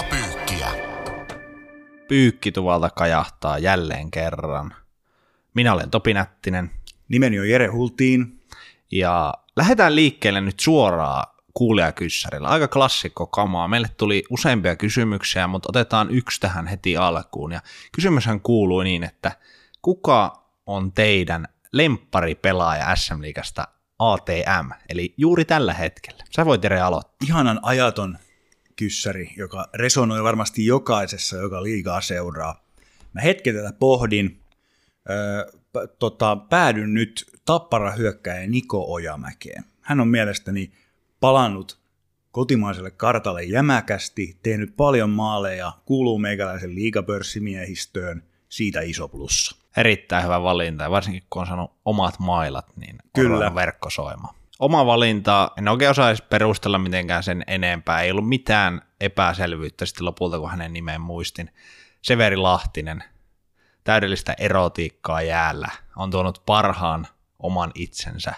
Liigapyykkiä. Pyykki tuvalta kajahtaa jälleen kerran. Minä olen Topi Nättinen Nimeni on Jere Hultiin. ja lähdetään liikkeelle nyt suoraan kuulijakyssärillä. Aika klassikko kamaa. Meille tuli useampia kysymyksiä, mutta otetaan yksi tähän heti alkuun. Ja kysymyshän kuuluu niin, että kuka on teidän lempparipelaaja SM Liigasta ATM, eli juuri tällä hetkellä? Sä voit Jere aloittaa. Ihanan ajaton kyssäri, joka resonoi varmasti jokaisessa, joka liigaa seuraa. Mä hetken tätä pohdin. Öö, p- tota, päädyn nyt tappara hyökkäjä Niko Ojamäkeen. Hän on mielestäni palannut kotimaiselle kartalle jämäkästi, tehnyt paljon maaleja, kuuluu meikäläisen liigapörssimiehistöön, siitä iso plussa. Erittäin hyvä valinta, ja varsinkin kun on saanut omat mailat, niin Kyllä. verkkosoima. Oma valinta, en oikein osaisi perustella mitenkään sen enempää, ei ollut mitään epäselvyyttä sitten lopulta, kun hänen nimeen muistin. Severi Lahtinen, täydellistä erotiikkaa jäällä, on tuonut parhaan oman itsensä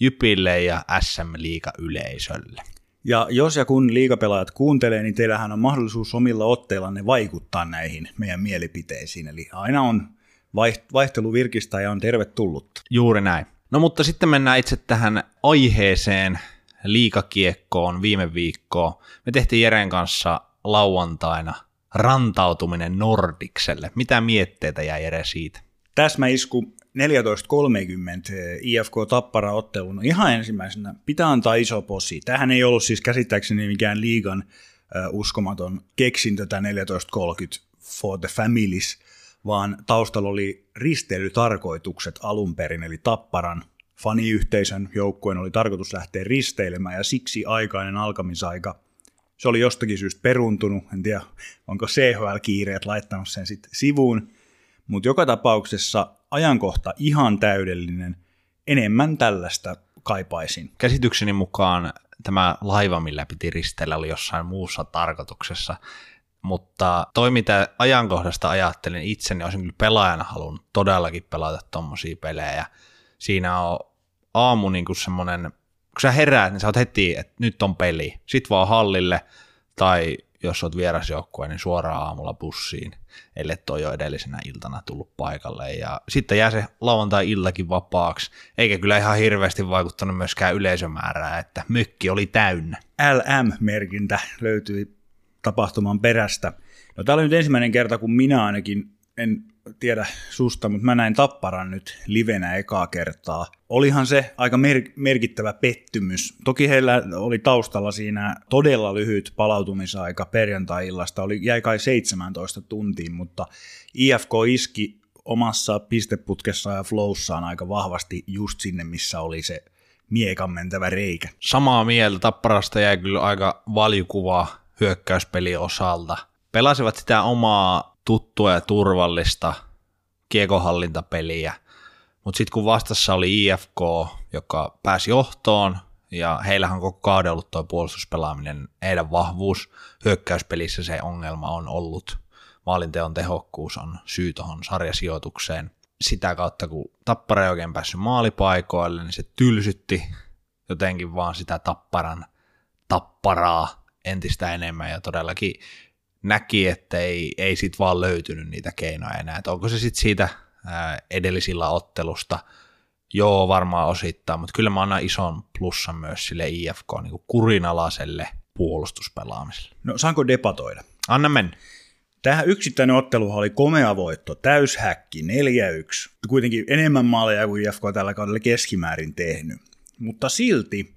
Jypille ja SM Liiga yleisölle. Ja jos ja kun liigapelaajat kuuntelee, niin teillähän on mahdollisuus omilla otteillanne vaikuttaa näihin meidän mielipiteisiin. Eli aina on vaiht- vaihtelu virkistä ja on tervetullutta. Juuri näin. No mutta sitten mennään itse tähän aiheeseen, liikakiekkoon viime viikkoon. Me tehtiin Jeren kanssa lauantaina rantautuminen Nordikselle. Mitä mietteitä jäi Jere siitä? Täsmäisku 14.30 IFK Tappara ottelun ihan ensimmäisenä. Pitää antaa iso posi. Tähän ei ollut siis käsittääkseni mikään liigan äh, uskomaton keksintö tämä 14.30 for the families, vaan taustalla oli risteilytarkoitukset alun perin, eli Tapparan faniyhteisön joukkueen oli tarkoitus lähteä risteilemään ja siksi aikainen alkamisaika se oli jostakin syystä peruntunut, en tiedä onko CHL-kiireet laittanut sen sitten sivuun, mutta joka tapauksessa ajankohta ihan täydellinen, enemmän tällaista kaipaisin. Käsitykseni mukaan tämä laiva, millä piti risteillä, oli jossain muussa tarkoituksessa. Mutta toi, mitä ajankohdasta ajattelin itse, niin olisin kyllä pelaajana halunnut todellakin pelata tommosia pelejä. Siinä on aamu niin kuin semmoinen, kun sä heräät, niin sä oot heti, että nyt on peli. Sitten vaan hallille, tai jos oot vierasjoukkue, niin suoraan aamulla bussiin, ellei toi jo edellisenä iltana tullut paikalle. Ja sitten jää se lauantai-illakin vapaaksi, eikä kyllä ihan hirveästi vaikuttanut myöskään yleisömäärää, että mökki oli täynnä. LM-merkintä löytyi tapahtuman perästä. No tää oli nyt ensimmäinen kerta, kun minä ainakin, en tiedä susta, mutta mä näin Tapparan nyt livenä ekaa kertaa. Olihan se aika mer- merkittävä pettymys. Toki heillä oli taustalla siinä todella lyhyt palautumisaika perjantai-illasta, oli, jäi kai 17 tuntiin, mutta IFK iski omassa pisteputkessaan ja flowssaan aika vahvasti just sinne, missä oli se miekan mentävä reikä. Samaa mieltä, Tapparasta jäi kyllä aika valjukuva hyökkäyspeli osalta. Pelasivat sitä omaa tuttua ja turvallista kiekohallintapeliä, mutta sitten kun vastassa oli IFK, joka pääsi johtoon, ja heillähän on koko kauden ollut tuo puolustuspelaaminen heidän vahvuus. Hyökkäyspelissä se ongelma on ollut. Maalinteon tehokkuus on syy tuohon sarjasijoitukseen. Sitä kautta, kun Tappara ei oikein päässyt maalipaikoille, niin se tylsytti jotenkin vaan sitä Tapparan tapparaa entistä enemmän ja todellakin näki, että ei, ei sit vaan löytynyt niitä keinoja enää. Et onko se sitten siitä ää, edellisillä ottelusta, joo varmaan osittain, mutta kyllä mä annan ison plussan myös sille IFK niin kurinalaiselle puolustuspelaamiselle. No saanko debatoida? Anna mennä. Tähän yksittäinen otteluhan oli komea voitto, täyshäkki, 4-1. Kuitenkin enemmän maaleja kuin IFK tällä kaudella keskimäärin tehnyt. Mutta silti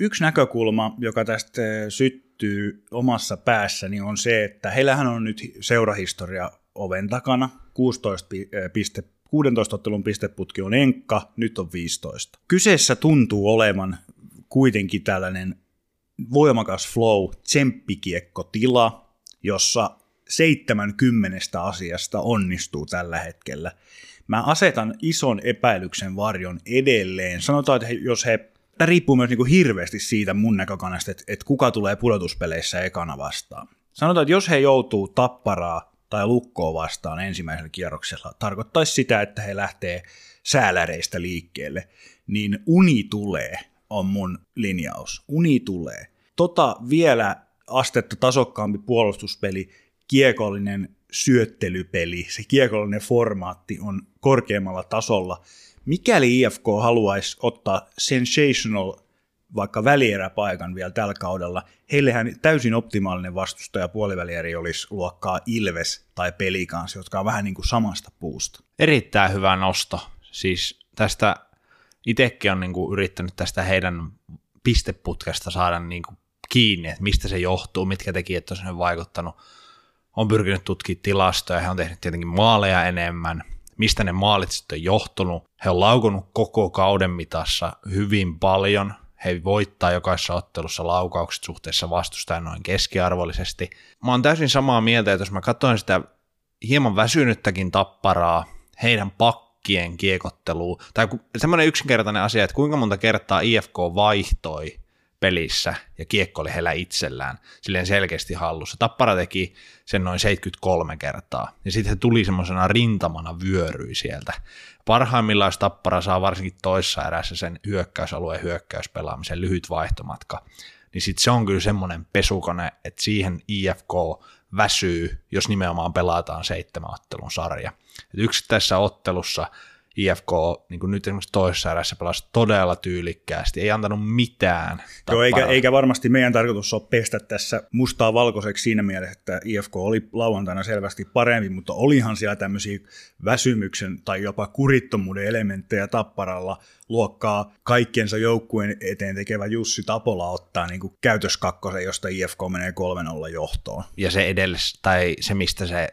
yksi näkökulma, joka tästä syttyy omassa päässäni, on se, että heillähän on nyt seurahistoria oven takana. 16 pi- äh, piste, 16 ottelun pisteputki on enkka, nyt on 15. Kyseessä tuntuu olevan kuitenkin tällainen voimakas flow, tsemppikiekkotila, jossa 70 asiasta onnistuu tällä hetkellä. Mä asetan ison epäilyksen varjon edelleen. Sanotaan, että jos he, tämä riippuu myös niin kuin hirveästi siitä mun näkökannasta, että, että kuka tulee pudotuspeleissä ekana vastaan. Sanotaan, että jos he joutuu tapparaa tai lukkoa vastaan ensimmäisellä kierroksella, tarkoittaisi sitä, että he lähtee sääläreistä liikkeelle, niin uni tulee, on mun linjaus. Uni tulee. Tota vielä astetta tasokkaampi puolustuspeli, kiekollinen syöttelypeli, se kiekollinen formaatti on korkeammalla tasolla. Mikäli IFK haluaisi ottaa sensational vaikka välieräpaikan vielä tällä kaudella, heillehän täysin optimaalinen vastustaja puolivälieri olisi luokkaa Ilves tai Pelikans, jotka on vähän niin kuin samasta puusta. Erittäin hyvä nosto. Siis tästä itsekin on niin kuin yrittänyt tästä heidän pisteputkesta saada niin kuin kiinni, että mistä se johtuu, mitkä tekijät on sinne vaikuttanut. On pyrkinyt tutkimaan tilastoja, he on tehnyt tietenkin maaleja enemmän, mistä ne maalit sitten on johtunut. He on laukunut koko kauden mitassa hyvin paljon, he voittaa jokaisessa ottelussa laukaukset suhteessa vastustajan noin keskiarvollisesti. Mä oon täysin samaa mieltä, että jos mä katsoin sitä hieman väsynyttäkin tapparaa, heidän pakkien kiekottelua, tai semmoinen yksinkertainen asia, että kuinka monta kertaa IFK vaihtoi pelissä ja kiekko oli heillä itsellään silleen selkeästi hallussa. Tappara teki sen noin 73 kertaa ja sitten he tuli semmoisena rintamana vyöryi sieltä. Parhaimmillaan Tappara saa varsinkin toissa erässä sen hyökkäysalueen hyökkäyspelaamisen lyhyt vaihtomatka, niin sitten se on kyllä semmoinen pesukone, että siihen IFK väsyy, jos nimenomaan pelataan seitsemän ottelun sarja. Et yksittäisessä ottelussa IFK niin kuin nyt esimerkiksi toisessa erässä pelasi todella tyylikkäästi, ei antanut mitään. Joo, eikä, eikä varmasti meidän tarkoitus ole pestä tässä mustaa valkoiseksi siinä mielessä, että IFK oli lauantaina selvästi parempi, mutta olihan siellä tämmöisiä väsymyksen tai jopa kurittomuuden elementtejä tapparalla luokkaa kaikkiensa joukkueen eteen tekevä Jussi Tapola ottaa niin kuin käytöskakkosen, josta IFK menee 3-0 johtoon. Ja se edellis, tai se mistä se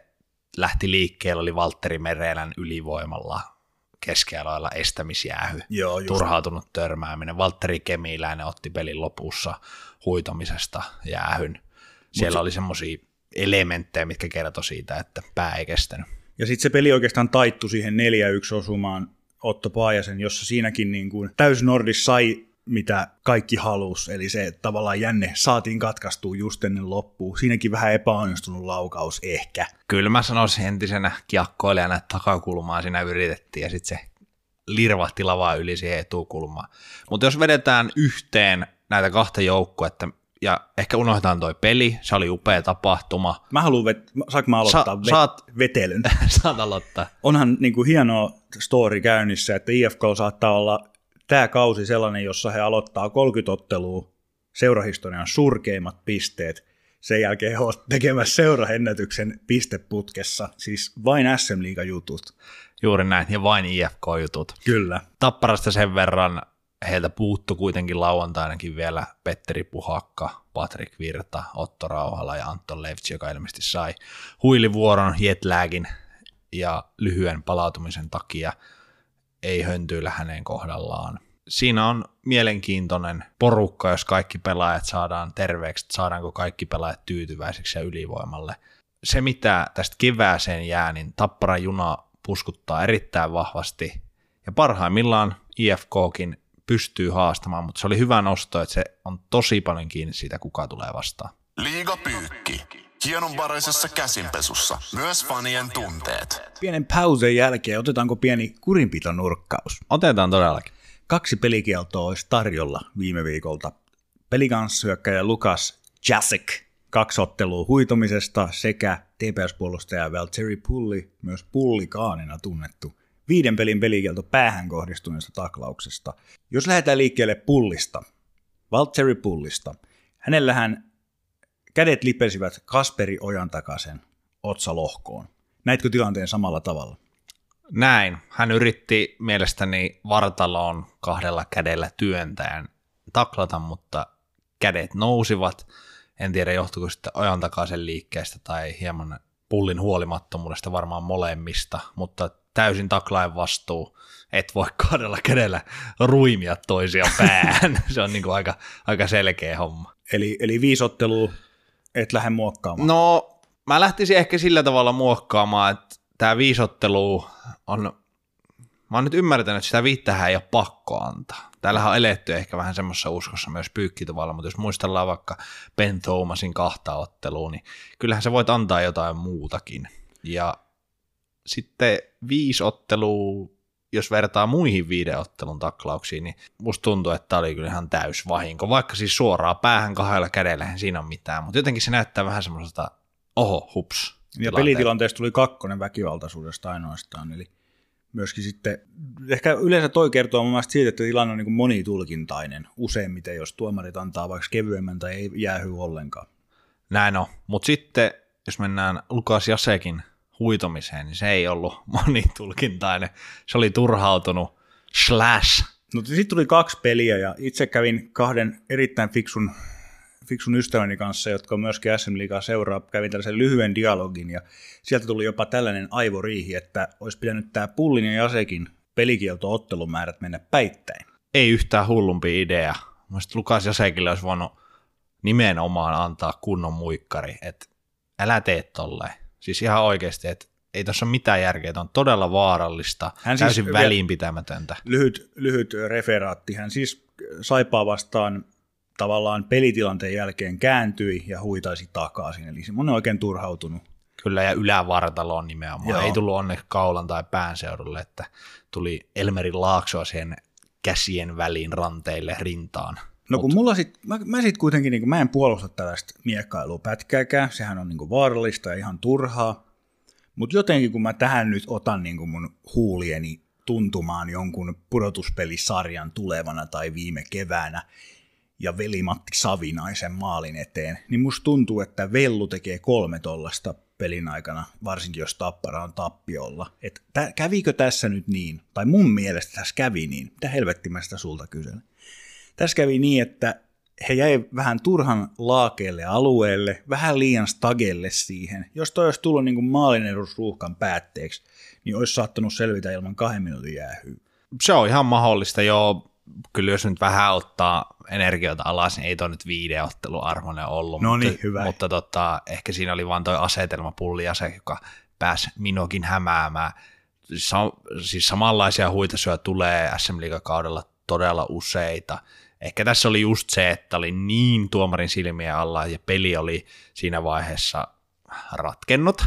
lähti liikkeelle oli Valtteri Merelän ylivoimalla keskialoilla estämisjäähy, Joo, turhautunut törmääminen. Valtteri Kemiläinen otti pelin lopussa huitomisesta jäähyn. Siellä se... oli semmoisia elementtejä, mitkä kertoi siitä, että pää ei kestänyt. Ja sitten se peli oikeastaan taittu siihen 4-1 osumaan Otto Paajasen, jossa siinäkin niin kuin Nordis sai mitä kaikki halus, eli se että tavallaan jänne saatiin katkaistua just ennen loppuun. Siinäkin vähän epäonnistunut laukaus ehkä. Kyllä mä sanoisin entisenä kiekkoilijana, että takakulmaa siinä yritettiin ja sitten se lirvahti lavaa yli siihen etukulmaan. Mutta jos vedetään yhteen näitä kahta joukkuetta, ja ehkä unohdetaan toi peli, se oli upea tapahtuma. Mä haluan, vet- saanko mä aloittaa Sa- saat... vetelyn? saat aloittaa. Onhan niin kuin hieno story käynnissä, että IFK saattaa olla tämä kausi sellainen, jossa he aloittaa 30 ottelua, seurahistorian surkeimmat pisteet, sen jälkeen he ovat tekemässä seuraennätyksen pisteputkessa, siis vain SM jutut. Juuri näin, ja vain IFK-jutut. Kyllä. Tapparasta sen verran heiltä puuttu kuitenkin lauantainakin vielä Petteri Puhakka, Patrik Virta, Otto Rauhala ja Anton Levtsi, joka ilmeisesti sai huilivuoron jetlagin ja lyhyen palautumisen takia – ei höntyillä hänen kohdallaan. Siinä on mielenkiintoinen porukka, jos kaikki pelaajat saadaan terveeksi, saadaanko kaikki pelaajat tyytyväiseksi ja ylivoimalle. Se, mitä tästä kevääseen jää, niin Tapparan juna puskuttaa erittäin vahvasti, ja parhaimmillaan IFKkin pystyy haastamaan, mutta se oli hyvä nosto, että se on tosi paljon kiinni siitä, kuka tulee vastaan. Liiga pyykki. Hienonvaraisessa käsinpesussa. Myös fanien tunteet. Pienen pausen jälkeen otetaanko pieni kurinpitonurkkaus? Otetaan todellakin. Kaksi pelikieltoa olisi tarjolla viime viikolta. Pelikanssyökkäjä Lukas Jasek kaksi ottelua huitomisesta sekä TPS-puolustaja Valtteri Pulli, myös pullikaanina tunnettu, viiden pelin pelikielto päähän kohdistuneesta taklauksesta. Jos lähdetään liikkeelle pullista, Valtteri Pullista, hänellähän Kädet lipesivät Kasperi Ojan takaisen otsalohkoon. Näitkö tilanteen samalla tavalla? Näin. Hän yritti mielestäni vartaloon kahdella kädellä työntäen taklata, mutta kädet nousivat. En tiedä, johtuiko sitten ojan takaisen liikkeestä tai hieman pullin huolimattomuudesta varmaan molemmista, mutta täysin taklain vastuu. Et voi kahdella kädellä ruimia toisia päähän. Se on niin kuin aika, aika selkeä homma. Eli, eli viisottelua et lähde muokkaamaan? No, mä lähtisin ehkä sillä tavalla muokkaamaan, että tämä viisottelu on, mä oon nyt ymmärtänyt, että sitä viittähän ei ole pakko antaa. Täällähän on eletty ehkä vähän semmoisessa uskossa myös pyykkitavalla, mutta jos muistellaan vaikka Ben Thomasin kahta ottelua, niin kyllähän sä voit antaa jotain muutakin. Ja sitten viisi ottelua jos vertaa muihin videottelun taklauksiin, niin musta tuntuu, että tämä oli kyllä ihan täys vahinko. Vaikka siis suoraan päähän kahdella kädellä, siinä ole mitään, mutta jotenkin se näyttää vähän semmoiselta, oho, hups. Ja pelitilanteesta tuli kakkonen väkivaltaisuudesta ainoastaan, eli myöskin sitten, ehkä yleensä toi kertoo mun mielestä siitä, että tilanne on niin kuin monitulkintainen useimmiten, jos tuomarit antaa vaikka kevyemmän tai ei jäähy ollenkaan. Näin on, mutta sitten jos mennään Lukas Jasekin huitomiseen, niin se ei ollut monitulkintainen. Se oli turhautunut slash. No sitten tuli kaksi peliä ja itse kävin kahden erittäin fiksun, fiksun ystäväni kanssa, jotka myöskin SM Liigaa seuraa, kävin tällaisen lyhyen dialogin ja sieltä tuli jopa tällainen aivoriihi, että olisi pitänyt tämä Pullin ja Jasekin pelikielto-ottelumäärät mennä päittäin. Ei yhtään hullumpi idea. Mielestäni Lukas Jasekille olisi voinut nimenomaan antaa kunnon muikkari, että älä tee tolleen. Siis ihan oikeasti, että ei tuossa ole mitään järkeä, että on todella vaarallista, Hän siis täysin vielä- väliinpitämätöntä. Lyhyt, lyhyt referaatti. Hän siis saipaa vastaan tavallaan pelitilanteen jälkeen kääntyi ja huitaisi takaisin. Eli semmoinen oikein turhautunut. Kyllä, ja ylävartaloon nimenomaan. Joo. Ei tullut onneksi kaulan tai pään seudulle, että tuli Elmerin laaksoa siihen käsien väliin ranteille rintaan. No kun mulla sit, mä, mä sit kuitenkin, niin mä en puolusta tällaista miekkailua pätkääkään, sehän on niin vaarallista ja ihan turhaa, mutta jotenkin kun mä tähän nyt otan niin mun huulieni tuntumaan jonkun pudotuspelisarjan tulevana tai viime keväänä ja veli-Matti Savinaisen maalin eteen, niin musta tuntuu, että Vellu tekee kolme tollasta pelin aikana, varsinkin jos Tappara on tappiolla. Et tä, kävikö tässä nyt niin? Tai mun mielestä tässä kävi niin. Mitä helvettiä mä sitä sulta kyselen? Tässä kävi niin, että he jäi vähän turhan laakeelle alueelle, vähän liian stagelle siihen. Jos toi olisi tullut niin maalinedusruuhkan päätteeksi, niin olisi saattanut selvitä ilman kahden minuutin jäähyä. Se on ihan mahdollista, joo. Kyllä jos nyt vähän ottaa energiota alas, niin ei toi nyt videotteluarvoinen ollut. No niin, mutta, hyvä. Mutta tota, ehkä siinä oli vaan toi asetelma pulli ja se, joka pääsi minuakin hämäämään. Sa- siis samanlaisia huitaisuja tulee SM kaudella todella useita. Ehkä tässä oli just se, että oli niin tuomarin silmien alla ja peli oli siinä vaiheessa ratkennut.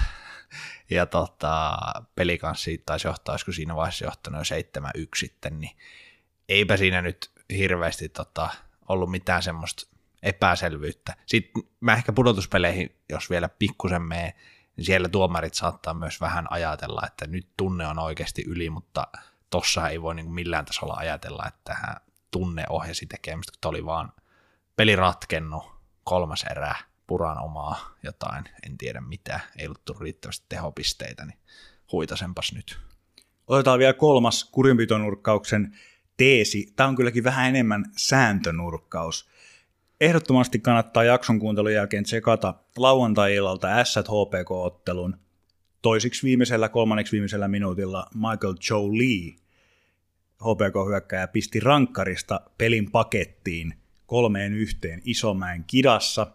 Ja tota, peli kanssa taisi johtaa, olisiko siinä vaiheessa johtanut jo 7-1 sitten, niin eipä siinä nyt hirveästi tota, ollut mitään semmoista epäselvyyttä. Sitten mä ehkä pudotuspeleihin, jos vielä pikkusen mee, niin siellä tuomarit saattaa myös vähän ajatella, että nyt tunne on oikeasti yli, mutta tossa ei voi niin millään tasolla ajatella, että tähän tunne ohjasi tekemistä, kun oli vaan peli ratkennut, kolmas erä, puran omaa jotain, en tiedä mitä, ei ollut tullut riittävästi tehopisteitä, niin huitasenpas nyt. Otetaan vielä kolmas kurinpitonurkkauksen teesi. Tämä on kylläkin vähän enemmän sääntönurkkaus. Ehdottomasti kannattaa jakson kuuntelun jälkeen tsekata lauantai-illalta s HPK-ottelun. Toisiksi viimeisellä, kolmanneksi viimeisellä minuutilla Michael Joe Lee, HPK-hyökkäjä, pisti rankkarista pelin pakettiin kolmeen yhteen Isomäen kidassa.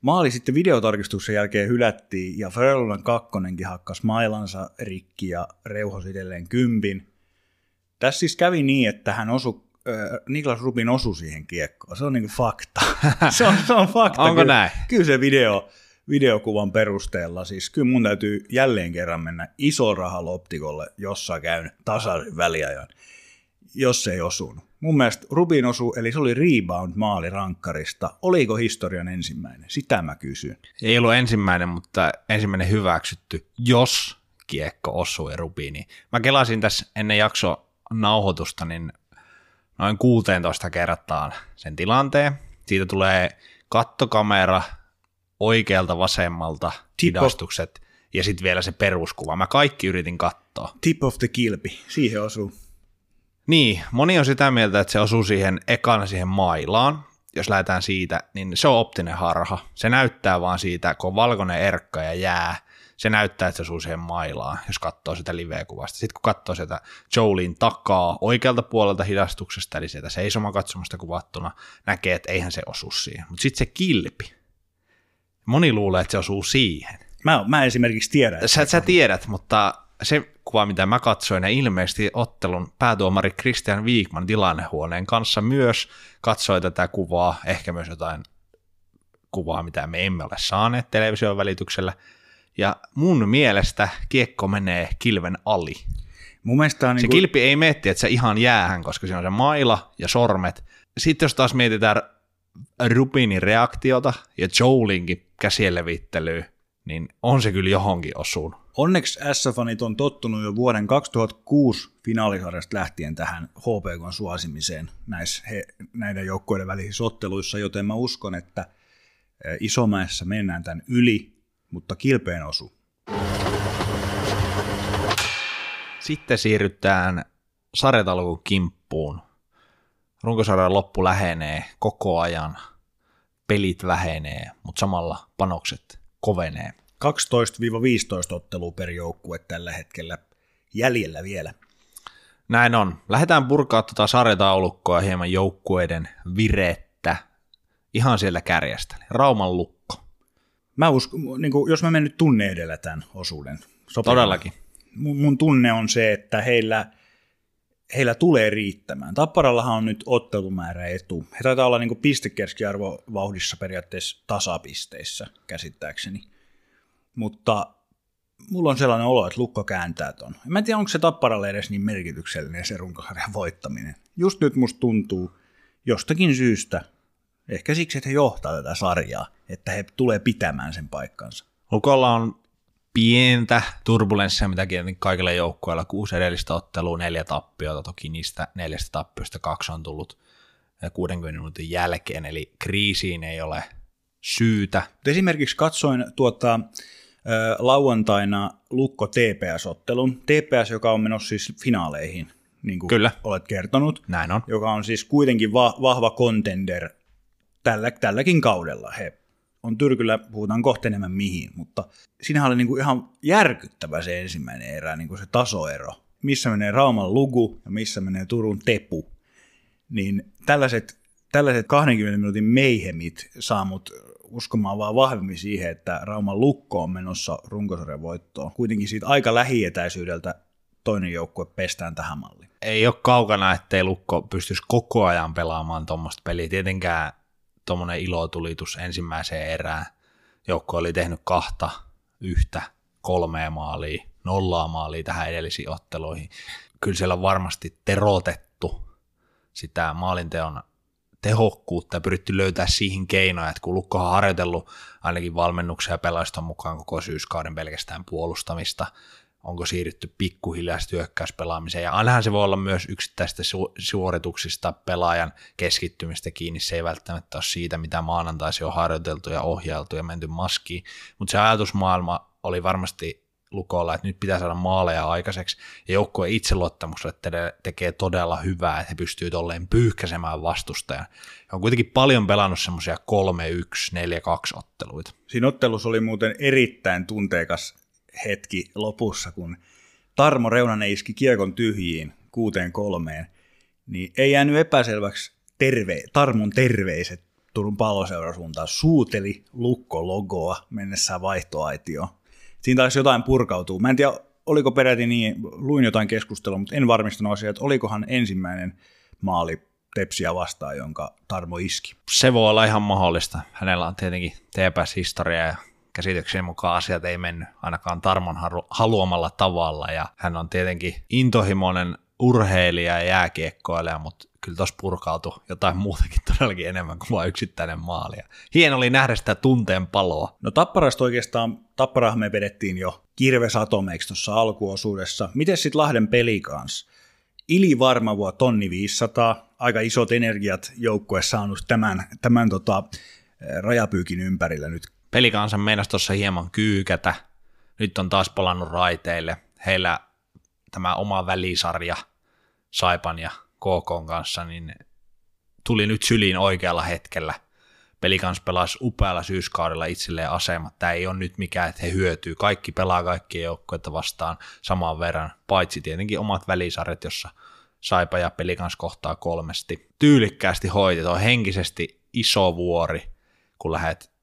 Maali sitten videotarkistuksen jälkeen hylättiin ja Frölundan kakkonenkin hakkas mailansa rikki ja reuhosi edelleen kympin. Tässä siis kävi niin, että hän osui, äh, Niklas Rubin osui siihen kiekkoon. Se on niinku fakta. se, on, se on fakta. Onko kyllä, näin? Kyllä se video, videokuvan perusteella, siis kyllä mun täytyy jälleen kerran mennä iso raha Loptikolle, jossa käyn tasaisen väliajan, jos se ei osunut. Mun mielestä Rubin osui, eli se oli rebound-maali rankkarista. Oliko historian ensimmäinen? Sitä mä kysyn. Ei ollut ensimmäinen, mutta ensimmäinen hyväksytty, jos kiekko osui Rubiiniin. Mä kelasin tässä ennen jakso nauhoitusta, niin noin 16 kertaan sen tilanteen. Siitä tulee kattokamera oikealta vasemmalta, Tipo. hidastukset ja sitten vielä se peruskuva. Mä kaikki yritin katsoa. Tip of the kilpi, siihen osuu. Niin, moni on sitä mieltä, että se osuu siihen ekana siihen mailaan. Jos lähdetään siitä, niin se on optinen harha. Se näyttää vaan siitä, kun on valkoinen erkka ja jää, se näyttää, että se osuu siihen mailaan, jos katsoo sitä live-kuvasta. Sitten kun katsoo sitä Jolin takaa oikealta puolelta hidastuksesta, eli sieltä seisomakatsomasta kuvattuna, näkee, että eihän se osu siihen. Mutta sitten se kilpi. Moni luulee, että se osuu siihen. Mä, mä esimerkiksi tiedän. Sä, sä tiedät, mutta se kuva, mitä mä katsoin, ja ilmeisesti ottelun päätuomari Christian Wiikman tilannehuoneen kanssa myös katsoi tätä kuvaa, ehkä myös jotain kuvaa, mitä me emme ole saaneet television välityksellä. Ja mun mielestä kiekko menee kilven ali. Mun mielestä on Se niin kilpi ei meetti, että se ihan jäähän, koska siinä on se maila ja sormet. Sitten jos taas mietitään Rubinin reaktiota ja Joelinkin käsien levittelyä, niin on se kyllä johonkin osunut. Onneksi S-fanit on tottunut jo vuoden 2006 finaalisarjasta lähtien tähän HPKn suosimiseen näissä he, näiden joukkoiden välisissä otteluissa, joten mä uskon, että eh, Isomäessä mennään tämän yli, mutta kilpeen osu. Sitten siirrytään sarjatalkun kimppuun. Runkosarjan loppu lähenee koko ajan, pelit vähenee, mutta samalla panokset kovenee. 12-15 ottelua per joukkue tällä hetkellä jäljellä vielä. Näin on. Lähdetään purkaa tuota sarjataulukkoa hieman joukkueiden virettä ihan siellä kärjestä. Rauman lukko. Mä uskon, niin kuin, jos mä menen nyt tunne edellä tämän osuuden. sopii? Todellakin. Mun, mun tunne on se, että heillä, heillä tulee riittämään. Tapparallahan on nyt ottelumäärä etu. He taitaa olla niin pistekeskiarvo vauhdissa periaatteessa tasapisteissä, käsittääkseni. Mutta mulla on sellainen olo, että Lukko kääntää ton. Mä en tiedä, onko se Tapparalle edes niin merkityksellinen se runkosarjan voittaminen. Just nyt musta tuntuu jostakin syystä, ehkä siksi, että he johtaa tätä sarjaa, että he tulee pitämään sen paikkansa. Lukolla on pientä turbulenssia, mitä kaikilla joukkueilla, kuusi edellistä ottelua, neljä tappiota, toki niistä neljästä tappiosta kaksi on tullut 60 minuutin jälkeen, eli kriisiin ei ole syytä. Esimerkiksi katsoin tuota, lauantaina Lukko TPS-ottelun. TPS, joka on menossa siis finaaleihin, niin kuin Kyllä. olet kertonut. Näin on. Joka on siis kuitenkin va- vahva contender tällä, tälläkin kaudella. He on Tyrkyllä, puhutaan kohta enemmän mihin, mutta siinähän oli kuin ihan järkyttävä se ensimmäinen erä, niin kuin se tasoero. Missä menee Rauman lugu ja missä menee Turun tepu. Niin tällaiset, tällaiset 20 minuutin meihemit saa mut uskomaan vaan vahvemmin siihen, että Rauman lukko on menossa runkosarjan voittoon. Kuitenkin siitä aika lähietäisyydeltä toinen joukkue pestään tähän malliin. Ei ole kaukana, ettei Lukko pystyisi koko ajan pelaamaan tuommoista peliä. Tietenkään tuommoinen ilotulitus ensimmäiseen erään. Joukko oli tehnyt kahta, yhtä, kolmea maalia, nollaa maalia tähän edellisiin otteluihin. Kyllä siellä on varmasti terotettu sitä maalinteon tehokkuutta ja pyritty löytää siihen keinoja, että kun Lukko on harjoitellut ainakin valmennuksia ja pelaajista mukaan koko syyskauden pelkästään puolustamista, onko siirrytty pikkuhiljaa hyökkäyspelaamiseen, ja ainahan se voi olla myös yksittäisistä su- suorituksista pelaajan keskittymistä kiinni, se ei välttämättä ole siitä, mitä maanantaisi on harjoiteltu ja ohjailtu ja menty maskiin, mutta se ajatusmaailma oli varmasti Lukolla, että nyt pitää saada maaleja aikaiseksi, ja joukkueen itseluottamukselle tekee todella hyvää, että he pystyy tolleen pyyhkäsemään vastustajan. He on kuitenkin paljon pelannut semmoisia 3-1, 4-2 otteluita. Siinä ottelussa oli muuten erittäin tunteikas hetki lopussa, kun Tarmo Reunanen iski kiekon tyhjiin kuuteen kolmeen, niin ei jäänyt epäselväksi terve, Tarmon terveiset Turun palloseurasuuntaan. Suuteli lukko-logoa mennessään vaihtoaitioon siinä taisi jotain purkautua. Mä en tiedä, oliko peräti niin, luin jotain keskustelua, mutta en varmistunut asiaa, että olikohan ensimmäinen maali Tepsiä vastaan, jonka Tarmo iski. Se voi olla ihan mahdollista. Hänellä on tietenkin TPS-historia ja käsitykseni mukaan asiat ei mennyt ainakaan Tarmon haluamalla tavalla ja hän on tietenkin intohimoinen urheilija ja jääkiekkoilija, mutta kyllä tuossa purkautui jotain muutakin todellakin enemmän kuin vain yksittäinen maali. Hieno oli nähdä sitä tunteen paloa. No Tapparasta oikeastaan, Tapparahan me vedettiin jo kirvesatomeiksi tuossa alkuosuudessa. Miten sitten Lahden peli kanssa? Ili varma vuo tonni 500, aika isot energiat joukkue saanut tämän, tämän tota, rajapyykin ympärillä nyt. Pelikansa meinasi tuossa hieman kyykätä, nyt on taas palannut raiteille. Heillä tämä oma välisarja Saipan ja KK kanssa, niin tuli nyt syliin oikealla hetkellä. Pelikans pelasi upealla syyskaudella itselleen asemat. Tämä ei ole nyt mikään, että he hyötyy. Kaikki pelaa kaikkien joukkueita vastaan saman verran, paitsi tietenkin omat välisarjat, jossa Saipa ja Pelikans kohtaa kolmesti. Tyylikkäästi hoitettu, henkisesti iso vuori, kun lähdet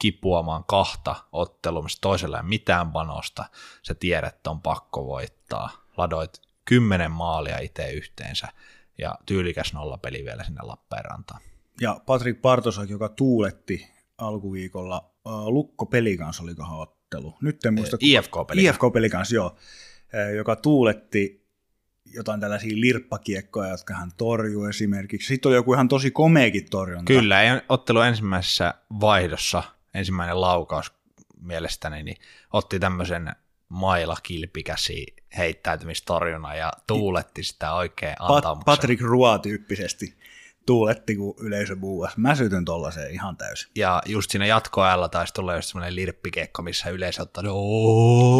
kipuamaan kahta ottelua, missä toisella ei mitään panosta. Sä tiedät, että on pakko voittaa. Ladoit kymmenen maalia itse yhteensä ja tyylikäs nollapeli vielä sinne Lappeenrantaan. Ja Patrik Partosak, joka tuuletti alkuviikolla uh, Lukko Pelikans olikohan ottelu. Nyt en muista. IFK Pelikans. IFK Pelikans, joo. Joka tuuletti jotain tällaisia lirppakiekkoja, jotka hän torjuu esimerkiksi. Sitten oli joku ihan tosi komeakin torjunta. Kyllä, ei ottelu ensimmäisessä vaihdossa, ensimmäinen laukaus mielestäni, niin otti tämmöisen maila kilpikäsi heittäytymistorjunnan ja tuuletti sitä oikein Pat- Patrick Roy-tyyppisesti tuuletti, kun yleisö buuas. Mä sytyn tollaiseen ihan täysin. Ja just siinä jatkoajalla taisi tulla just semmoinen lirppikekko, missä yleisö otti,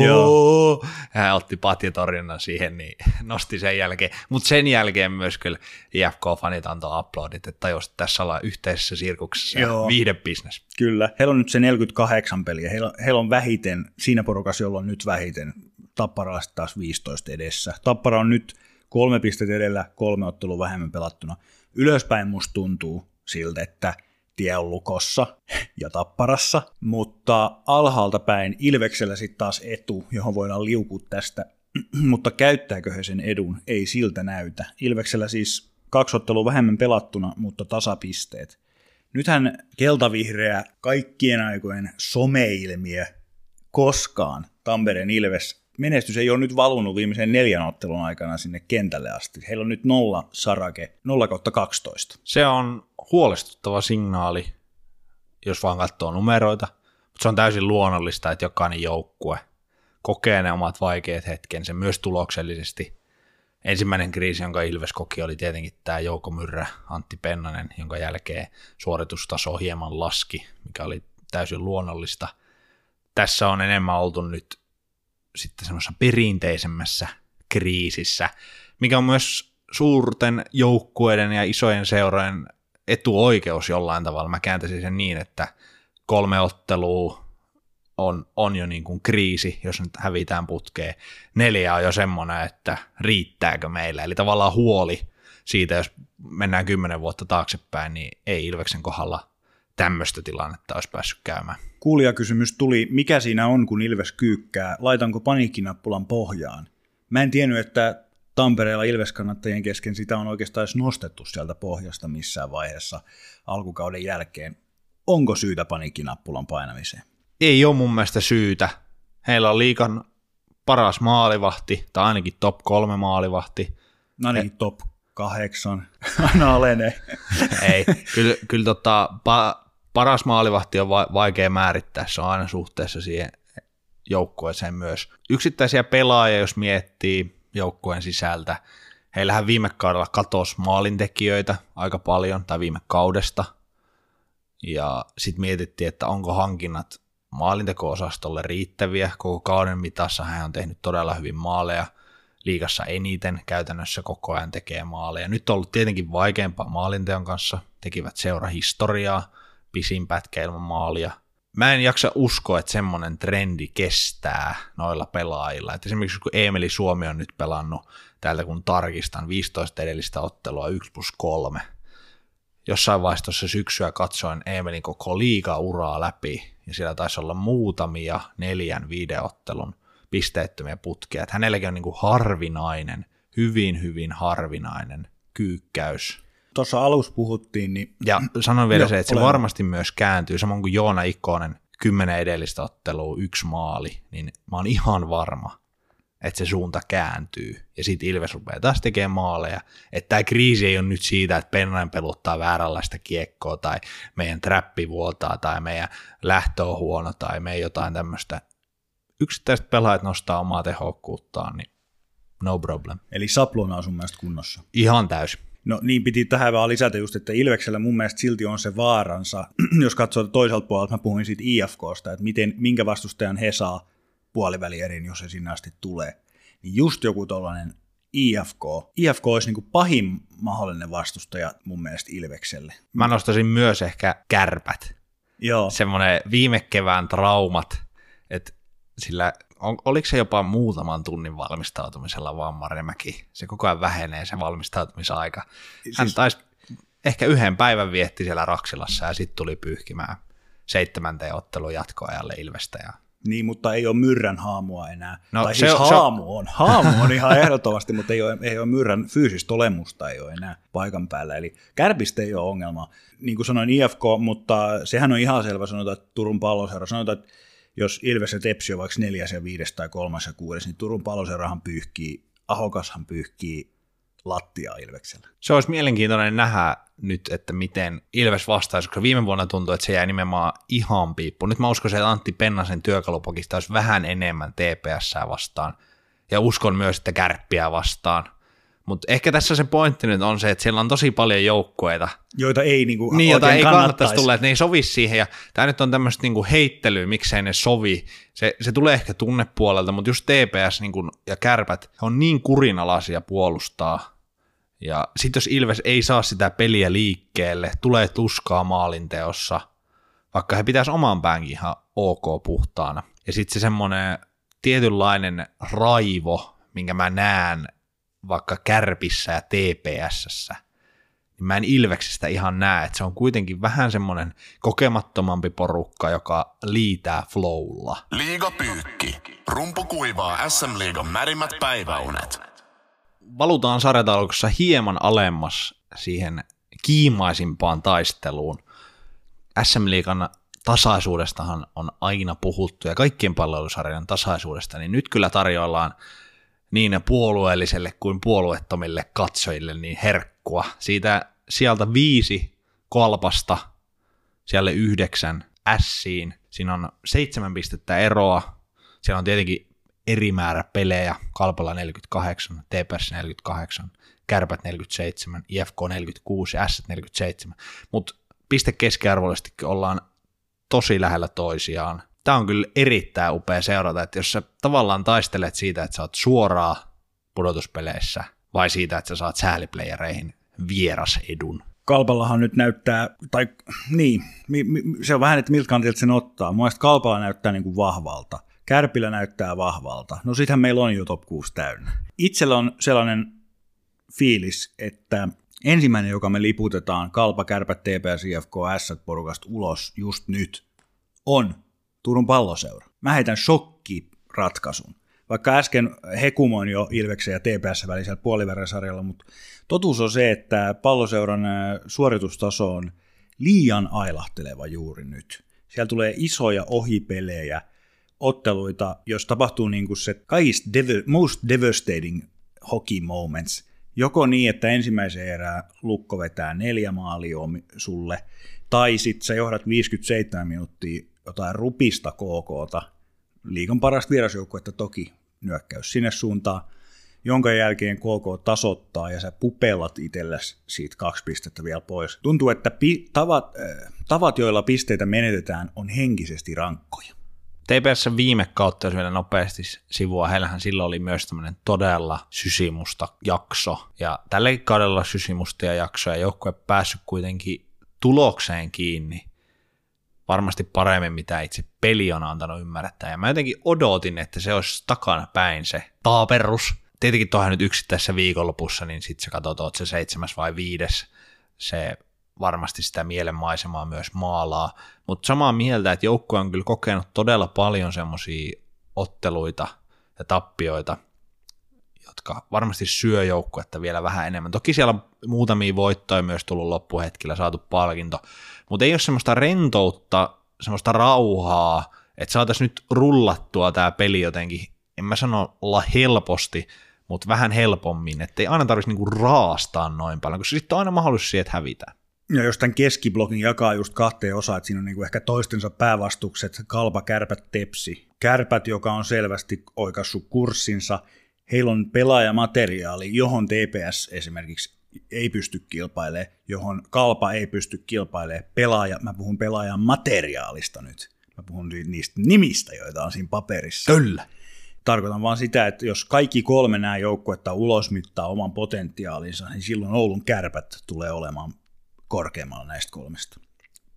Joo. hän otti patjatorjunnan siihen, niin nosti sen jälkeen. Mutta sen jälkeen myös kyllä IFK-fanit antoi uploadit, että että tässä ollaan yhteisessä sirkuksessa Joo. viihdebisnes. Kyllä. Heillä on nyt se 48 peliä. Heillä, heillä on vähiten, siinä porukassa, jolla on nyt vähiten, Tapparalla taas 15 edessä. Tappara on nyt kolme pistettä edellä, kolme ottelua vähemmän pelattuna ylöspäin musta tuntuu siltä, että tie on lukossa ja tapparassa, mutta alhaalta päin Ilveksellä sitten taas etu, johon voidaan liukua tästä, mutta käyttääkö he sen edun? Ei siltä näytä. Ilveksellä siis kaksi ottelua vähemmän pelattuna, mutta tasapisteet. Nythän keltavihreä kaikkien aikojen someilmiö koskaan Tampereen Ilves menestys ei ole nyt valunut viimeisen neljän ottelun aikana sinne kentälle asti. Heillä on nyt nolla sarake, 0 kautta 12. Se on huolestuttava signaali, jos vaan katsoo numeroita, mutta se on täysin luonnollista, että jokainen joukkue kokee ne omat vaikeat hetkensä myös tuloksellisesti. Ensimmäinen kriisi, jonka Ilves koki, oli tietenkin tämä Jouko Myrrä, Antti Pennanen, jonka jälkeen suoritustaso hieman laski, mikä oli täysin luonnollista. Tässä on enemmän oltu nyt sitten semmoisessa perinteisemmässä kriisissä, mikä on myös suurten joukkueiden ja isojen seurojen etuoikeus jollain tavalla. Mä kääntäisin sen niin, että kolme ottelua on, on jo niin kuin kriisi, jos nyt hävitään putkeen. Neljä on jo semmoinen, että riittääkö meillä. Eli tavallaan huoli siitä, jos mennään kymmenen vuotta taaksepäin, niin ei Ilveksen kohdalla tämmöistä tilannetta olisi päässyt käymään. Kuulijakysymys tuli, mikä siinä on, kun Ilves kyykkää, laitanko paniikkinappulan pohjaan? Mä en tiennyt, että Tampereella Ilves-kannattajien kesken sitä on oikeastaan edes nostettu sieltä pohjasta missään vaiheessa alkukauden jälkeen. Onko syytä paniikkinappulan painamiseen? Ei ole mun mielestä syytä. Heillä on liikan paras maalivahti, tai ainakin top kolme maalivahti. No ainakin He... top kahdeksan, aina alenee. Ei, kyllä, kyllä tota, pa, paras maalivahti on vaikea määrittää, se on aina suhteessa siihen joukkueeseen myös. Yksittäisiä pelaajia, jos miettii joukkueen sisältä, heillähän viime kaudella katosi maalintekijöitä aika paljon, tai viime kaudesta, ja sitten mietittiin, että onko hankinnat maalinteko-osastolle riittäviä. Koko kauden mitassa hän on tehnyt todella hyvin maaleja, liigassa eniten käytännössä koko ajan tekee maaleja. Nyt on ollut tietenkin vaikeampaa maalinteon kanssa, tekivät seura historiaa, pisin pätkä ilman maalia. Mä en jaksa uskoa, että semmoinen trendi kestää noilla pelaajilla. Et esimerkiksi kun Emeli Suomi on nyt pelannut täältä kun tarkistan 15 edellistä ottelua 1 plus 3. Jossain vaiheessa syksyä katsoin Emelin koko liiga-uraa läpi, ja siellä taisi olla muutamia neljän videottelun pisteettömiä putkia. Et hänelläkin on niin kuin harvinainen, hyvin hyvin harvinainen kyykkäys tuossa alussa puhuttiin, niin... Ja sanon vielä jo, se, että se varmasti myös kääntyy, samoin kuin Joona Ikonen, kymmenen edellistä ottelua, yksi maali, niin mä oon ihan varma, että se suunta kääntyy, ja sitten Ilves rupeaa taas tekemään maaleja. Että tämä kriisi ei ole nyt siitä, että Pennanen peluttaa vääränlaista kiekkoa, tai meidän trappi vuotaa, tai meidän lähtö on huono, tai me jotain tämmöistä. Yksittäiset pelaajat nostaa omaa tehokkuuttaan, niin no problem. Eli saplona on sun mielestä kunnossa? Ihan täysin. No niin piti tähän vaan lisätä just, että Ilveksellä mun mielestä silti on se vaaransa, jos katsoo toiselta puolelta, mä puhuin siitä IFKsta, että miten, minkä vastustajan he saa puolivälierin, jos se sinne asti tulee. Niin just joku tollainen IFK. IFK olisi niin kuin pahin mahdollinen vastustaja mun mielestä Ilvekselle. Mä nostaisin myös ehkä kärpät. Joo. Semmoinen viime kevään traumat, että sillä on, oliko se jopa muutaman tunnin valmistautumisella vaan Marjamäki? Se koko ajan vähenee se valmistautumisaika. Hän siis... taisi ehkä yhden päivän vietti siellä Raksilassa ja sitten tuli pyyhkimään seitsemänteen ottelun jatkoajalle Ilvestä. Ja... Niin, mutta ei ole myrrän haamua enää. No, tai se siis on, haamu on. Haamu on ihan ehdottomasti, mutta ei ole, ei ole myrrän fyysistä olemusta ei ole enää paikan päällä. Eli kärpistä ei ole ongelma. Niin kuin sanoin IFK, mutta sehän on ihan selvä, sanotaan, että Turun palloseura, sanotaan, että jos Ilves ja Tepsi on vaikka neljäs ja viides tai kolmas ja kuudes, niin Turun paloseurahan pyyhkii Ahokashan pyyhkii lattia Ilveksellä. Se olisi mielenkiintoinen nähdä nyt, että miten Ilves vastaisi, koska viime vuonna tuntui, että se jäi nimenomaan ihan piippu. Nyt mä uskon, että Antti Pennasen työkalupokista olisi vähän enemmän TPS vastaan. Ja uskon myös, että kärppiä vastaan. Mutta ehkä tässä se pointti nyt on se, että siellä on tosi paljon joukkueita. Joita ei, niinku niin, joita ei kannattaisi. tulla, että ne ei sovi siihen. Ja tämä nyt on tämmöistä niinku heittelyä, miksei ne sovi. Se, se tulee ehkä tunnepuolelta, mutta just TPS niinku, ja kärpät on niin kurinalaisia puolustaa. Ja sitten jos Ilves ei saa sitä peliä liikkeelle, tulee tuskaa maalinteossa, vaikka he pitäisi oman päänkin ihan ok puhtaana. Ja sitten se semmoinen tietynlainen raivo, minkä mä näen vaikka Kärpissä ja TPSssä, niin mä en Ilveksestä ihan näe, että se on kuitenkin vähän semmoinen kokemattomampi porukka, joka liitää flowlla. Liiga pyykki. Rumpu kuivaa SM-liigan märimmät päiväunet. Valutaan sarjataulukossa hieman alemmas siihen kiimaisimpaan taisteluun. SM-liigan tasaisuudestahan on aina puhuttu ja kaikkien palvelusarjan tasaisuudesta, niin nyt kyllä tarjoillaan niin puolueelliselle kuin puolueettomille katsojille niin herkkua. Siitä sieltä viisi kolpasta, siellä yhdeksän ässiin. Siinä on seitsemän pistettä eroa. Siellä on tietenkin eri määrä pelejä. Kalpalla 48, TPS 48, Kärpät 47, IFK 46 ja S 47. Mutta piste keskiarvollisestikin ollaan tosi lähellä toisiaan tämä on kyllä erittäin upea seurata, että jos sä tavallaan taistelet siitä, että sä oot suoraa pudotuspeleissä, vai siitä, että sä saat sääliplayereihin vieras edun. Kalpallahan nyt näyttää, tai niin, se on vähän, että miltä kantilta sen ottaa. Mun Kalpalla näyttää niin kuin vahvalta. Kärpillä näyttää vahvalta. No sittenhän meillä on jo top 6 täynnä. Itsellä on sellainen fiilis, että ensimmäinen, joka me liputetaan Kalpa, Kärpät, TPS, IFK, S porukasta ulos just nyt, on Turun palloseura. Mä heitän shokkiratkaisun. Vaikka äsken hekumoin jo Ilveksen ja TPS välisellä puoliverrasarjalla, mutta totuus on se, että palloseuran suoritustaso on liian ailahteleva juuri nyt. Siellä tulee isoja ohipelejä, otteluita, jos tapahtuu niin kuin se kaikista dev- most devastating hockey moments. Joko niin, että ensimmäisen erää lukko vetää neljä maalia sulle, tai sitten sä johdat 57 minuuttia jotain rupista KKta, liikan parasta vierasjoukkuetta toki nyökkäys sinne suuntaan, jonka jälkeen KK tasoittaa ja sä pupellat itsellesi siitä kaksi pistettä vielä pois. Tuntuu, että pi- tavat, äh, tavat, joilla pisteitä menetetään, on henkisesti rankkoja. TPS viime kautta, jos vielä nopeasti sivua, heillähän silloin oli myös tämmöinen todella sysimusta jakso. Ja tällä kaudella sysimustia jaksoja joukkue päässyt kuitenkin tulokseen kiinni varmasti paremmin, mitä itse peli on antanut ymmärtää. Ja mä jotenkin odotin, että se olisi takana päin se taaperus. Tietenkin tuohon nyt yksittäisessä viikonlopussa, niin sitten sä katsot, että se seitsemäs vai viides. Se varmasti sitä mielenmaisemaa myös maalaa. Mutta samaa mieltä, että joukkue on kyllä kokenut todella paljon semmoisia otteluita ja tappioita, jotka varmasti syö joukkuetta vielä vähän enemmän. Toki siellä on muutamia voittoja myös tullut loppuhetkillä, saatu palkinto, mutta ei ole semmoista rentoutta, semmoista rauhaa, että saataisiin nyt rullattua tämä peli jotenkin, en mä sano olla helposti, mutta vähän helpommin, ettei aina tarvitsisi niinku raastaa noin paljon, koska sitten on aina mahdollisuus siihen, että hävitään. Ja jos tämän keskiblogin jakaa just kahteen osaan, että siinä on niinku ehkä toistensa päävastukset, kalpa, kärpät, tepsi. Kärpät, joka on selvästi oikassut kurssinsa, heillä on pelaajamateriaali, johon TPS esimerkiksi ei pysty kilpailemaan, johon kalpa ei pysty kilpailemaan, pelaaja, mä puhun pelaajan materiaalista nyt, mä puhun niistä nimistä, joita on siinä paperissa. Kyllä. Tarkoitan vaan sitä, että jos kaikki kolme nämä joukkuetta ulosmittaa oman potentiaalinsa, niin silloin Oulun kärpät tulee olemaan korkeammalla näistä kolmesta.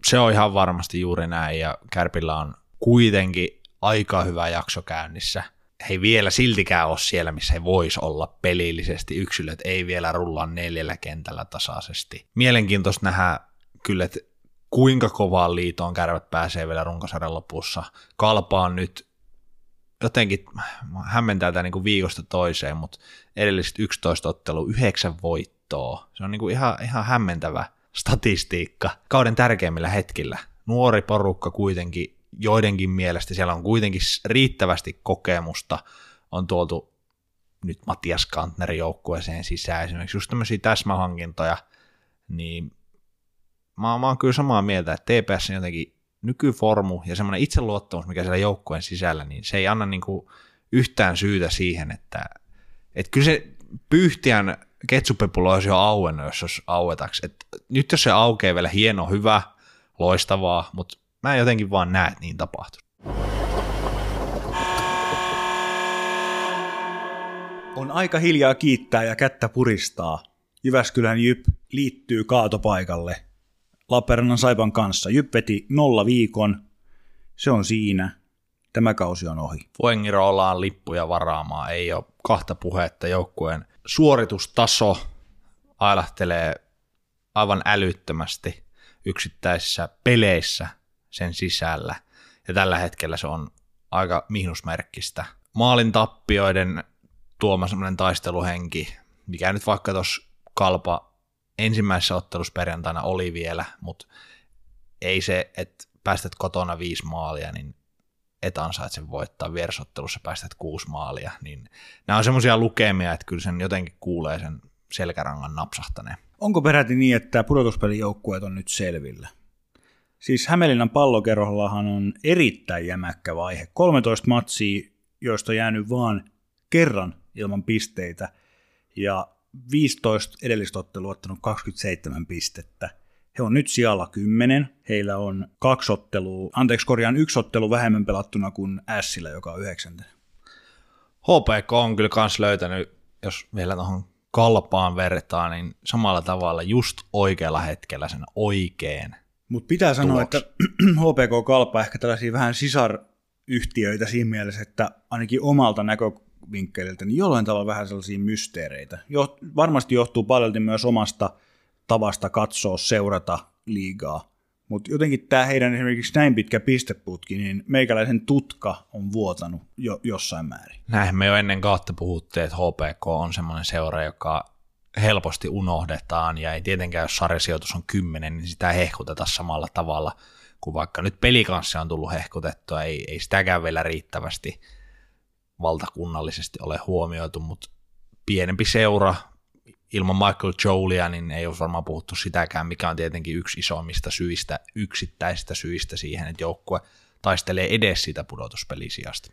Se on ihan varmasti juuri näin, ja Kärpillä on kuitenkin aika hyvä jakso käynnissä he ei vielä siltikään ole siellä, missä he vois olla pelillisesti. Yksilöt ei vielä rullaa neljällä kentällä tasaisesti. Mielenkiintoista nähdä kyllä, että kuinka kovaan liitoon kärvät pääsee vielä runkosarjan lopussa. Kalpaan nyt jotenkin hämmentää tämä niin viikosta toiseen, mutta edelliset 11 ottelu, 9 voittoa. Se on niin kuin ihan, ihan hämmentävä statistiikka kauden tärkeimmillä hetkillä. Nuori porukka kuitenkin joidenkin mielestä siellä on kuitenkin riittävästi kokemusta, on tuotu nyt Matias Kantnerin joukkueeseen sisään esimerkiksi just tämmöisiä täsmähankintoja, niin mä, mä oon kyllä samaa mieltä, että TPS on jotenkin nykyformu ja semmoinen itseluottamus, mikä siellä joukkueen sisällä, niin se ei anna niinku yhtään syytä siihen, että, että kyllä se pyyhtiän ketsuppepulo olisi jo auennut, jos olisi auetaksi. Et nyt jos se aukeaa vielä hieno, hyvä, loistavaa, mutta mä en jotenkin vaan näe, että niin tapahtuu. On aika hiljaa kiittää ja kättä puristaa. Jyväskylän Jyp liittyy kaatopaikalle Lappeenrannan Saipan kanssa. Jyp veti nolla viikon. Se on siinä. Tämä kausi on ohi. Fuengiro ollaan lippuja varaamaan. Ei ole kahta puhetta. Joukkueen suoritustaso ailahtelee aivan älyttömästi yksittäisissä peleissä sen sisällä. Ja tällä hetkellä se on aika miinusmerkkistä. Maalin tappioiden tuoma semmoinen taisteluhenki, mikä nyt vaikka tuossa kalpa ensimmäisessä ottelussa perjantaina oli vielä, mutta ei se, että päästät kotona viisi maalia, niin et ansaitse voittaa, vierasottelussa päästät kuusi maalia, niin nämä on semmoisia lukemia, että kyllä sen jotenkin kuulee sen selkärangan napsahtaneen. Onko peräti niin, että pudotuspelijoukkueet on nyt selvillä? Siis Hämeenlinnan pallokerhollahan on erittäin jämäkkä vaihe. 13 matsia, joista on jäänyt vaan kerran ilman pisteitä, ja 15 edellistä ottelua ottanut 27 pistettä. He on nyt sijalla 10. Heillä on kaksi ottelua, anteeksi korjaan yksi ottelu vähemmän pelattuna kuin Sillä, joka on yhdeksäntä. HPK on kyllä kans löytänyt, jos vielä tuohon kalpaan vertaa, niin samalla tavalla just oikealla hetkellä sen oikein. Mutta pitää sanoa, tuloksi. että HPK Kalpa ehkä tällaisia vähän sisaryhtiöitä siinä mielessä, että ainakin omalta näkövinkkeliltä, niin jollain tavalla vähän sellaisia mysteereitä. Jo, varmasti johtuu paljon myös omasta tavasta katsoa, seurata liigaa. Mutta jotenkin tämä heidän esimerkiksi näin pitkä pisteputki, niin meikäläisen tutka on vuotanut jo jossain määrin. Näin me jo ennen kautta puhuttiin, että HPK on semmoinen seura, joka helposti unohdetaan, ja ei tietenkään, jos sarjasijoitus on kymmenen, niin sitä hehkuteta samalla tavalla kuin vaikka nyt pelikanssa on tullut hehkutettua, ei, ei sitäkään vielä riittävästi valtakunnallisesti ole huomioitu, mutta pienempi seura, ilman Michael Jolea, niin ei ole varmaan puhuttu sitäkään, mikä on tietenkin yksi isommista syistä, yksittäisistä syistä siihen, että joukkue taistelee edes sitä pudotuspelisijasta.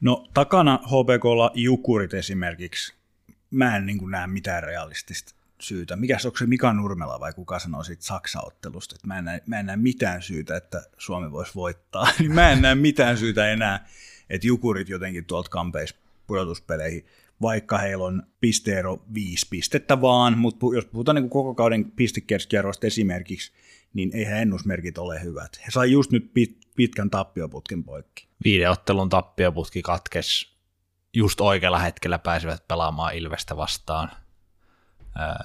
No takana HPKlla Jukurit esimerkiksi. Mä en niin näe mitään realistista syytä. Mikä onko se Mika Nurmela vai kuka sanoo siitä Saksa-ottelusta, että mä en, näe, mä en näe mitään syytä, että Suomi voisi voittaa. Niin mä en näe mitään syytä enää, että Jukurit jotenkin tuolta kampeis pudotuspeleihin vaikka heillä on pisteero viisi pistettä vaan, mutta jos puhutaan niin koko kauden pistekeskiarvosta esimerkiksi, niin eihän ennusmerkit ole hyvät. He sai just nyt pit, pitkän tappioputken poikki. Viiden ottelun tappioputki katkes just oikealla hetkellä pääsivät pelaamaan Ilvestä vastaan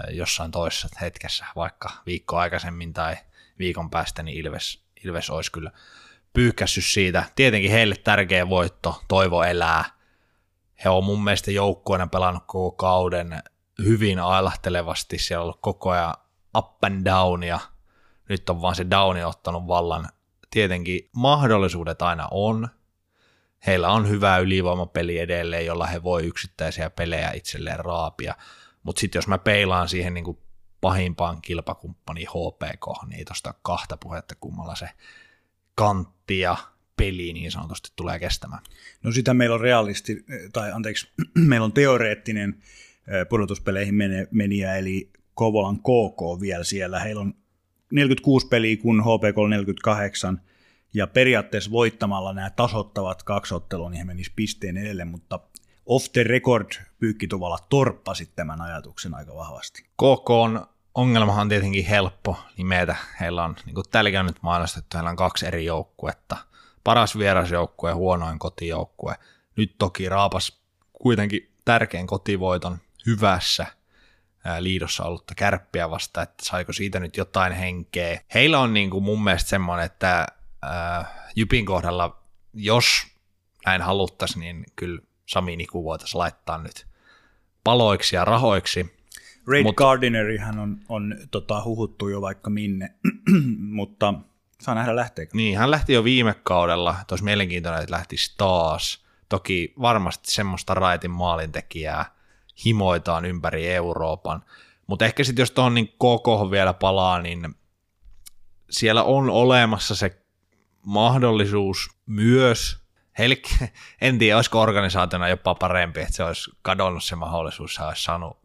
jossain toisessa hetkessä, vaikka viikko aikaisemmin tai viikon päästä, niin Ilves, Ilves olisi kyllä pyyhkässyt siitä. Tietenkin heille tärkeä voitto, toivo elää, he on mun mielestä joukkueena pelannut koko kauden hyvin ailahtelevasti, siellä on ollut koko ajan up and down ja nyt on vaan se downi ottanut vallan. Tietenkin mahdollisuudet aina on, heillä on hyvä ylivoimapeli edelleen, jolla he voi yksittäisiä pelejä itselleen raapia, mutta sitten jos mä peilaan siihen niin kuin pahimpaan kilpakumppani HPK, niin ei tosta kahta puhetta kummalla se kantti ja peli niin sanotusti tulee kestämään? No sitä meillä on realisti, tai anteeksi, meillä on teoreettinen pudotuspeleihin meniä, eli Kovolan KK vielä siellä. Heillä on 46 peliä, kun HPK on 48, ja periaatteessa voittamalla nämä tasottavat kaksi ottelua, niin he menisivät pisteen edelleen, mutta off the record pyykkituvalla torppasi tämän ajatuksen aika vahvasti. KK on ongelmahan on tietenkin helppo nimetä. Heillä on, niin kuin täälläkin on nyt mainostettu, heillä on kaksi eri joukkuetta paras vierasjoukkue ja huonoin kotijoukkue. Nyt toki raapas kuitenkin tärkein kotivoiton hyvässä liidossa ollutta kärppiä vasta, että saiko siitä nyt jotain henkeä. Heillä on niin kuin mun mielestä semmoinen, että ää, Jypin kohdalla, jos näin haluttaisiin, niin kyllä Sami Niku voitaisiin laittaa nyt paloiksi ja rahoiksi. Red Mut, Gardinerihan on, on tota, huhuttu jo vaikka minne, mutta Saa nähdä lähteekö. Niin, hän lähti jo viime kaudella. Olisi mielenkiintoinen, että lähtisi taas. Toki varmasti semmoista raitin maalintekijää himoitaan ympäri Euroopan. Mutta ehkä sitten jos tuohon niin koko vielä palaa, niin siellä on olemassa se mahdollisuus myös, heille, en tiedä, olisiko organisaationa jopa parempi, että se olisi kadonnut se mahdollisuus, se olisi saanut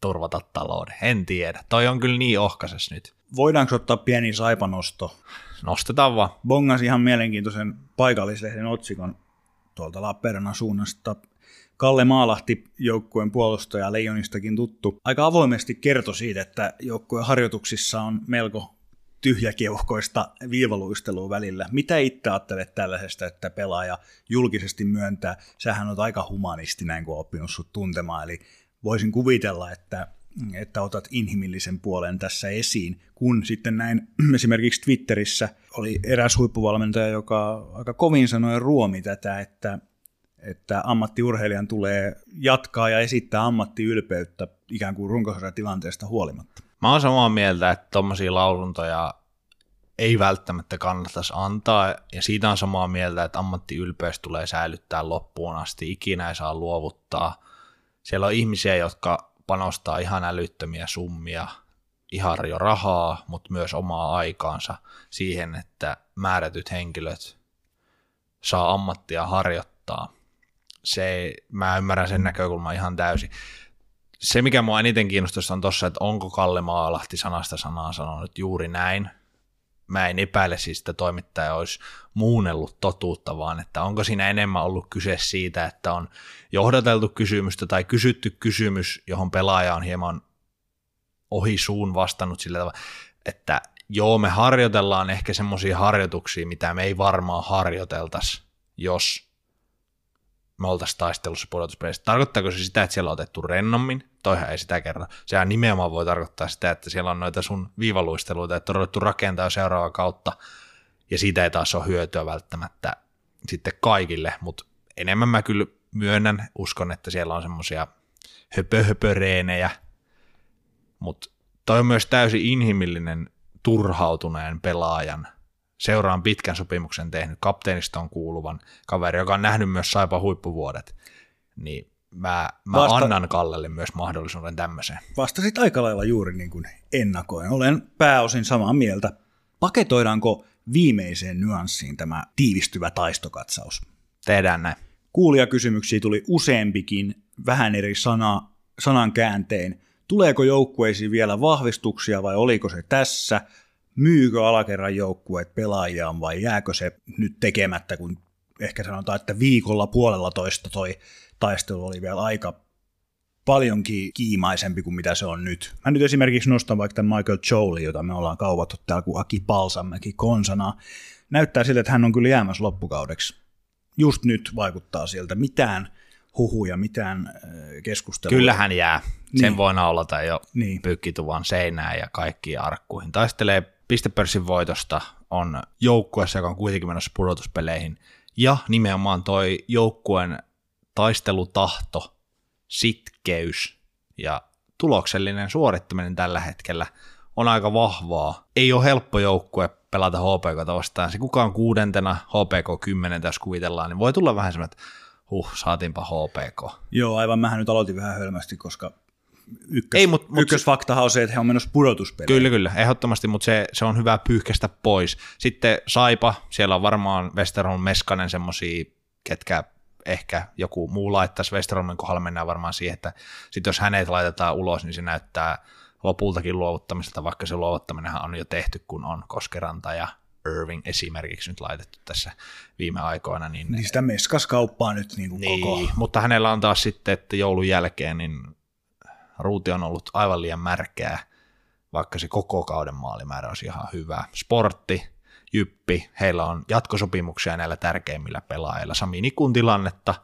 turvata talouden. En tiedä. Toi on kyllä niin ohkasessa nyt. Voidaanko ottaa pieni saipanosto? Nostetaan vaan. Bongas ihan mielenkiintoisen paikallislehden otsikon tuolta Lappeenrannan suunnasta. Kalle Maalahti, joukkueen puolustaja Leijonistakin tuttu, aika avoimesti kertoi siitä, että joukkueen harjoituksissa on melko tyhjäkeuhkoista viivaluistelua välillä. Mitä itse ajattelet tällaisesta, että pelaaja julkisesti myöntää? Sähän on aika humanisti näin, kuin oppinut sut tuntemaan, eli voisin kuvitella, että, että otat inhimillisen puolen tässä esiin, kun sitten näin esimerkiksi Twitterissä oli eräs huippuvalmentaja, joka aika kovin sanoi ruomi tätä, että, että ammattiurheilijan tulee jatkaa ja esittää ammattiylpeyttä ikään kuin tilanteesta huolimatta. Mä oon samaa mieltä, että tuommoisia lausuntoja ei välttämättä kannattaisi antaa, ja siitä on samaa mieltä, että ammattiylpeys tulee säilyttää loppuun asti, ikinä ei saa luovuttaa. Siellä on ihmisiä, jotka panostaa ihan älyttömiä summia, ihan jo rahaa, mutta myös omaa aikaansa siihen, että määrätyt henkilöt saa ammattia harjoittaa. Se, mä ymmärrän sen näkökulman ihan täysin se, mikä mua eniten kiinnostaisi on tuossa, että onko Kalle Maalahti sanasta sanaa sanonut juuri näin. Mä en epäile siis, että toimittaja olisi muunnellut totuutta, vaan että onko siinä enemmän ollut kyse siitä, että on johdateltu kysymystä tai kysytty kysymys, johon pelaaja on hieman ohi suun vastannut sillä tavalla, että joo, me harjoitellaan ehkä semmoisia harjoituksia, mitä me ei varmaan harjoiteltaisi, jos me oltaisiin taistelussa pudotuspeleissä. Tarkoittaako se sitä, että siellä on otettu rennommin? Toihan ei sitä kerran. Sehän nimenomaan voi tarkoittaa sitä, että siellä on noita sun viivaluisteluita, että on ruvettu rakentaa seuraavaa kautta, ja siitä ei taas ole hyötyä välttämättä sitten kaikille, mutta enemmän mä kyllä myönnän, uskon, että siellä on semmoisia höpö-höpöreenejä, mutta toi on myös täysin inhimillinen turhautuneen pelaajan seuraan pitkän sopimuksen tehnyt kapteenistoon kuuluvan kaveri, joka on nähnyt myös Saipa huippuvuodet, niin mä, mä Vasta... annan Kallelle myös mahdollisuuden tämmöiseen. Vastasit aika lailla juuri niin kuin ennakoin. Olen pääosin samaa mieltä. Paketoidaanko viimeiseen nyanssiin tämä tiivistyvä taistokatsaus? Tehdään näin. Kuulijakysymyksiä tuli useampikin, vähän eri sana, sanan kääntein. Tuleeko joukkueisiin vielä vahvistuksia vai oliko se tässä? Myykö alakerran joukkueet pelaajiaan vai jääkö se nyt tekemättä, kun ehkä sanotaan, että viikolla puolella toista toi taistelu oli vielä aika paljonkin kiimaisempi kuin mitä se on nyt. Mä nyt esimerkiksi nostan vaikka tämän Michael Jolie, jota me ollaan kauvattu täällä kuin Aki Palsamäki konsana. Näyttää siltä, että hän on kyllä jäämässä loppukaudeksi. Just nyt vaikuttaa sieltä. Mitään huhuja, mitään äh, keskustelua. Kyllä hän jää. Sen niin. voi naulata jo niin. pyykkituvan seinään ja kaikkiin arkkuihin. Taistelee pistepörssin voitosta on joukkueessa, joka on kuitenkin menossa pudotuspeleihin, ja nimenomaan toi joukkueen taistelutahto, sitkeys ja tuloksellinen suorittaminen tällä hetkellä on aika vahvaa. Ei ole helppo joukkue pelata HPK vastaan. Se kukaan kuudentena, HPK 10 jos kuvitellaan, niin voi tulla vähän semmoinen, että huh, saatiinpa HPK. Joo, aivan. Mähän nyt aloitin vähän hölmästi, koska ykkös, Ei, mut, mut ykkösfaktahan on se, että he on menossa pudotuspeleihin. Kyllä, kyllä, ehdottomasti, mutta se, se on hyvä pyyhkästä pois. Sitten Saipa, siellä on varmaan Westerholm Meskanen semmoisia, ketkä ehkä joku muu laittaisi Westerholmin kohdalla, mennään varmaan siihen, että sitten jos hänet laitetaan ulos, niin se näyttää lopultakin luovuttamiselta, vaikka se luovuttaminenhan on jo tehty, kun on Koskeranta ja Irving esimerkiksi nyt laitettu tässä viime aikoina. Niin, niin sitä meskaskauppaa nyt niin kuin niin, koko. Mutta hänellä on taas sitten, että joulun jälkeen niin ruuti on ollut aivan liian märkeä, vaikka se koko kauden maalimäärä olisi ihan hyvä. Sportti, Jyppi, heillä on jatkosopimuksia näillä tärkeimmillä pelaajilla. Sami Nikun tilannetta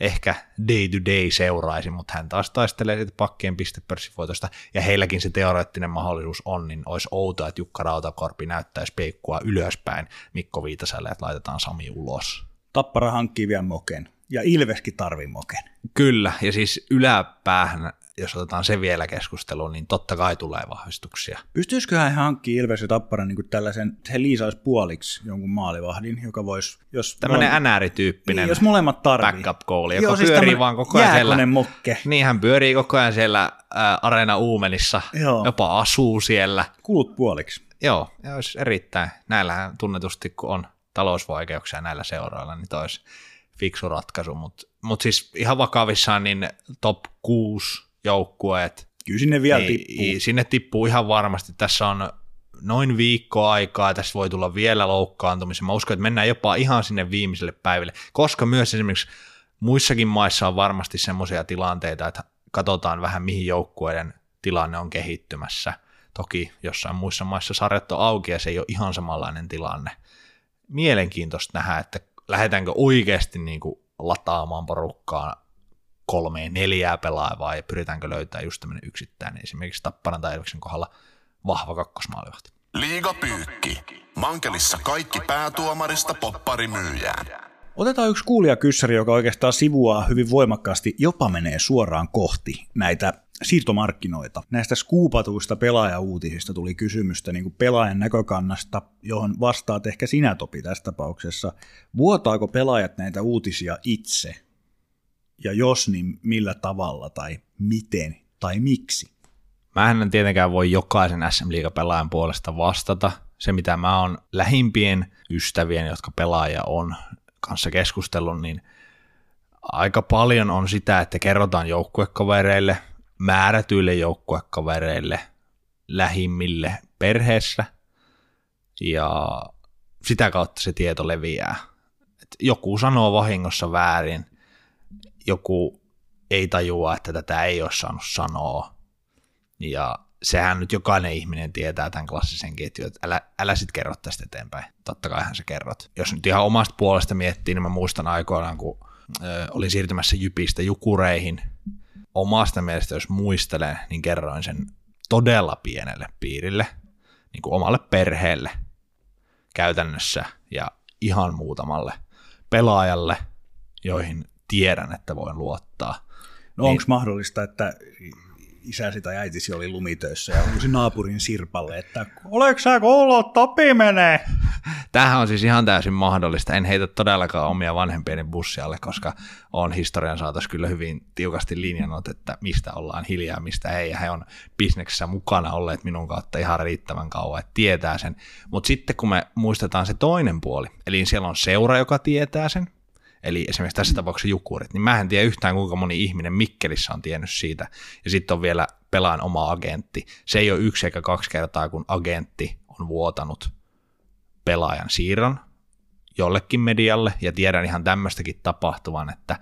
ehkä day to day seuraisi, mutta hän taas taistelee sitten pakkien pistepörssivoitosta, ja heilläkin se teoreettinen mahdollisuus on, niin olisi outoa, että Jukka Rautakorpi näyttäisi peikkua ylöspäin Mikko Viitaselle, että laitetaan Sami ulos. Tappara hankkii vielä moken, ja Ilveskin tarvii moken. Kyllä, ja siis yläpäähän jos otetaan se vielä keskusteluun, niin totta kai tulee vahvistuksia. Pystyisiköhän hän hankkimaan Ilves ja Tappara niin kuin tällaisen, he liisaisi puoliksi jonkun maalivahdin, joka voisi, jos... Tämmöinen NR-tyyppinen niin, jos molemmat tarvii. backup goal, joka Joo, siis pyörii vaan koko ajan siellä. mokke. Niin, hän pyörii koko ajan siellä ää, Areena Uumenissa, Joo. jopa asuu siellä. Kulut puoliksi. Joo, ja olisi erittäin. Näillähän tunnetusti, kun on talousvaikeuksia näillä seuroilla, niin toisi fiksu ratkaisu, mutta mut siis ihan vakavissaan niin top 6 joukkueet. Kyllä sinne vielä niin, tippuu. Sinne tippuu ihan varmasti. Tässä on noin viikko aikaa, tässä voi tulla vielä loukkaantumisia. Mä uskon, että mennään jopa ihan sinne viimeiselle päiville, koska myös esimerkiksi muissakin maissa on varmasti semmoisia tilanteita, että katsotaan vähän mihin joukkueiden tilanne on kehittymässä. Toki jossain muissa maissa sarjat on auki ja se ei ole ihan samanlainen tilanne. Mielenkiintoista nähdä, että lähdetäänkö oikeasti niin kuin lataamaan porukkaa kolmeen, neljää pelaajaa vai pyritäänkö löytää just tämmöinen yksittäinen, esimerkiksi Tapparan tai Ilveksen kohdalla vahva kakkosmaalivahti. Liiga pyykki. Mankelissa kaikki päätuomarista popparimyyjään. Otetaan yksi kuulijakyssäri, joka oikeastaan sivuaa hyvin voimakkaasti, jopa menee suoraan kohti näitä siirtomarkkinoita. Näistä skuupatuista pelaajauutisista tuli kysymystä niin kuin pelaajan näkökannasta, johon vastaat ehkä sinä Topi tässä tapauksessa. Vuotaako pelaajat näitä uutisia itse? Ja jos, niin millä tavalla tai miten tai miksi? Mä en tietenkään voi jokaisen SM pelaajan puolesta vastata. Se, mitä mä oon lähimpien ystävien, jotka pelaaja on, kanssa keskustellut, niin aika paljon on sitä, että kerrotaan joukkuekavereille, määrätyille joukkuekavereille, lähimmille perheessä, ja sitä kautta se tieto leviää. Et joku sanoo vahingossa väärin, joku ei tajua, että tätä ei ole saanut sanoa, ja sehän nyt jokainen ihminen tietää tämän klassisen ketjun, että älä, älä sit kerro tästä eteenpäin. Totta kaihan sä kerrot. Jos nyt ihan omasta puolesta miettii, niin mä muistan aikoinaan, kun ö, olin siirtymässä Jypistä Jukureihin. Omasta mielestä, jos muistelen, niin kerroin sen todella pienelle piirille, niin kuin omalle perheelle käytännössä ja ihan muutamalle pelaajalle, joihin tiedän, että voin luottaa. No niin, onko mahdollista, että isäsi tai äitisi oli lumitöissä ja huusi naapurin Sirpalle, että oleks sä koulu, Topi menee. Tämähän on siis ihan täysin mahdollista. En heitä todellakaan omia vanhempieni bussialle, koska on historian saatossa kyllä hyvin tiukasti linjannut, että mistä ollaan hiljaa, mistä ei. Ja he on bisneksessä mukana olleet minun kautta ihan riittävän kauan, että tietää sen. Mutta sitten kun me muistetaan se toinen puoli, eli siellä on seura, joka tietää sen, eli esimerkiksi tässä tapauksessa jukurit, niin mä en tiedä yhtään kuinka moni ihminen Mikkelissä on tiennyt siitä. Ja sitten on vielä pelaan oma agentti. Se ei ole yksi eikä kaksi kertaa, kun agentti on vuotanut pelaajan siirron jollekin medialle, ja tiedän ihan tämmöistäkin tapahtuvan, että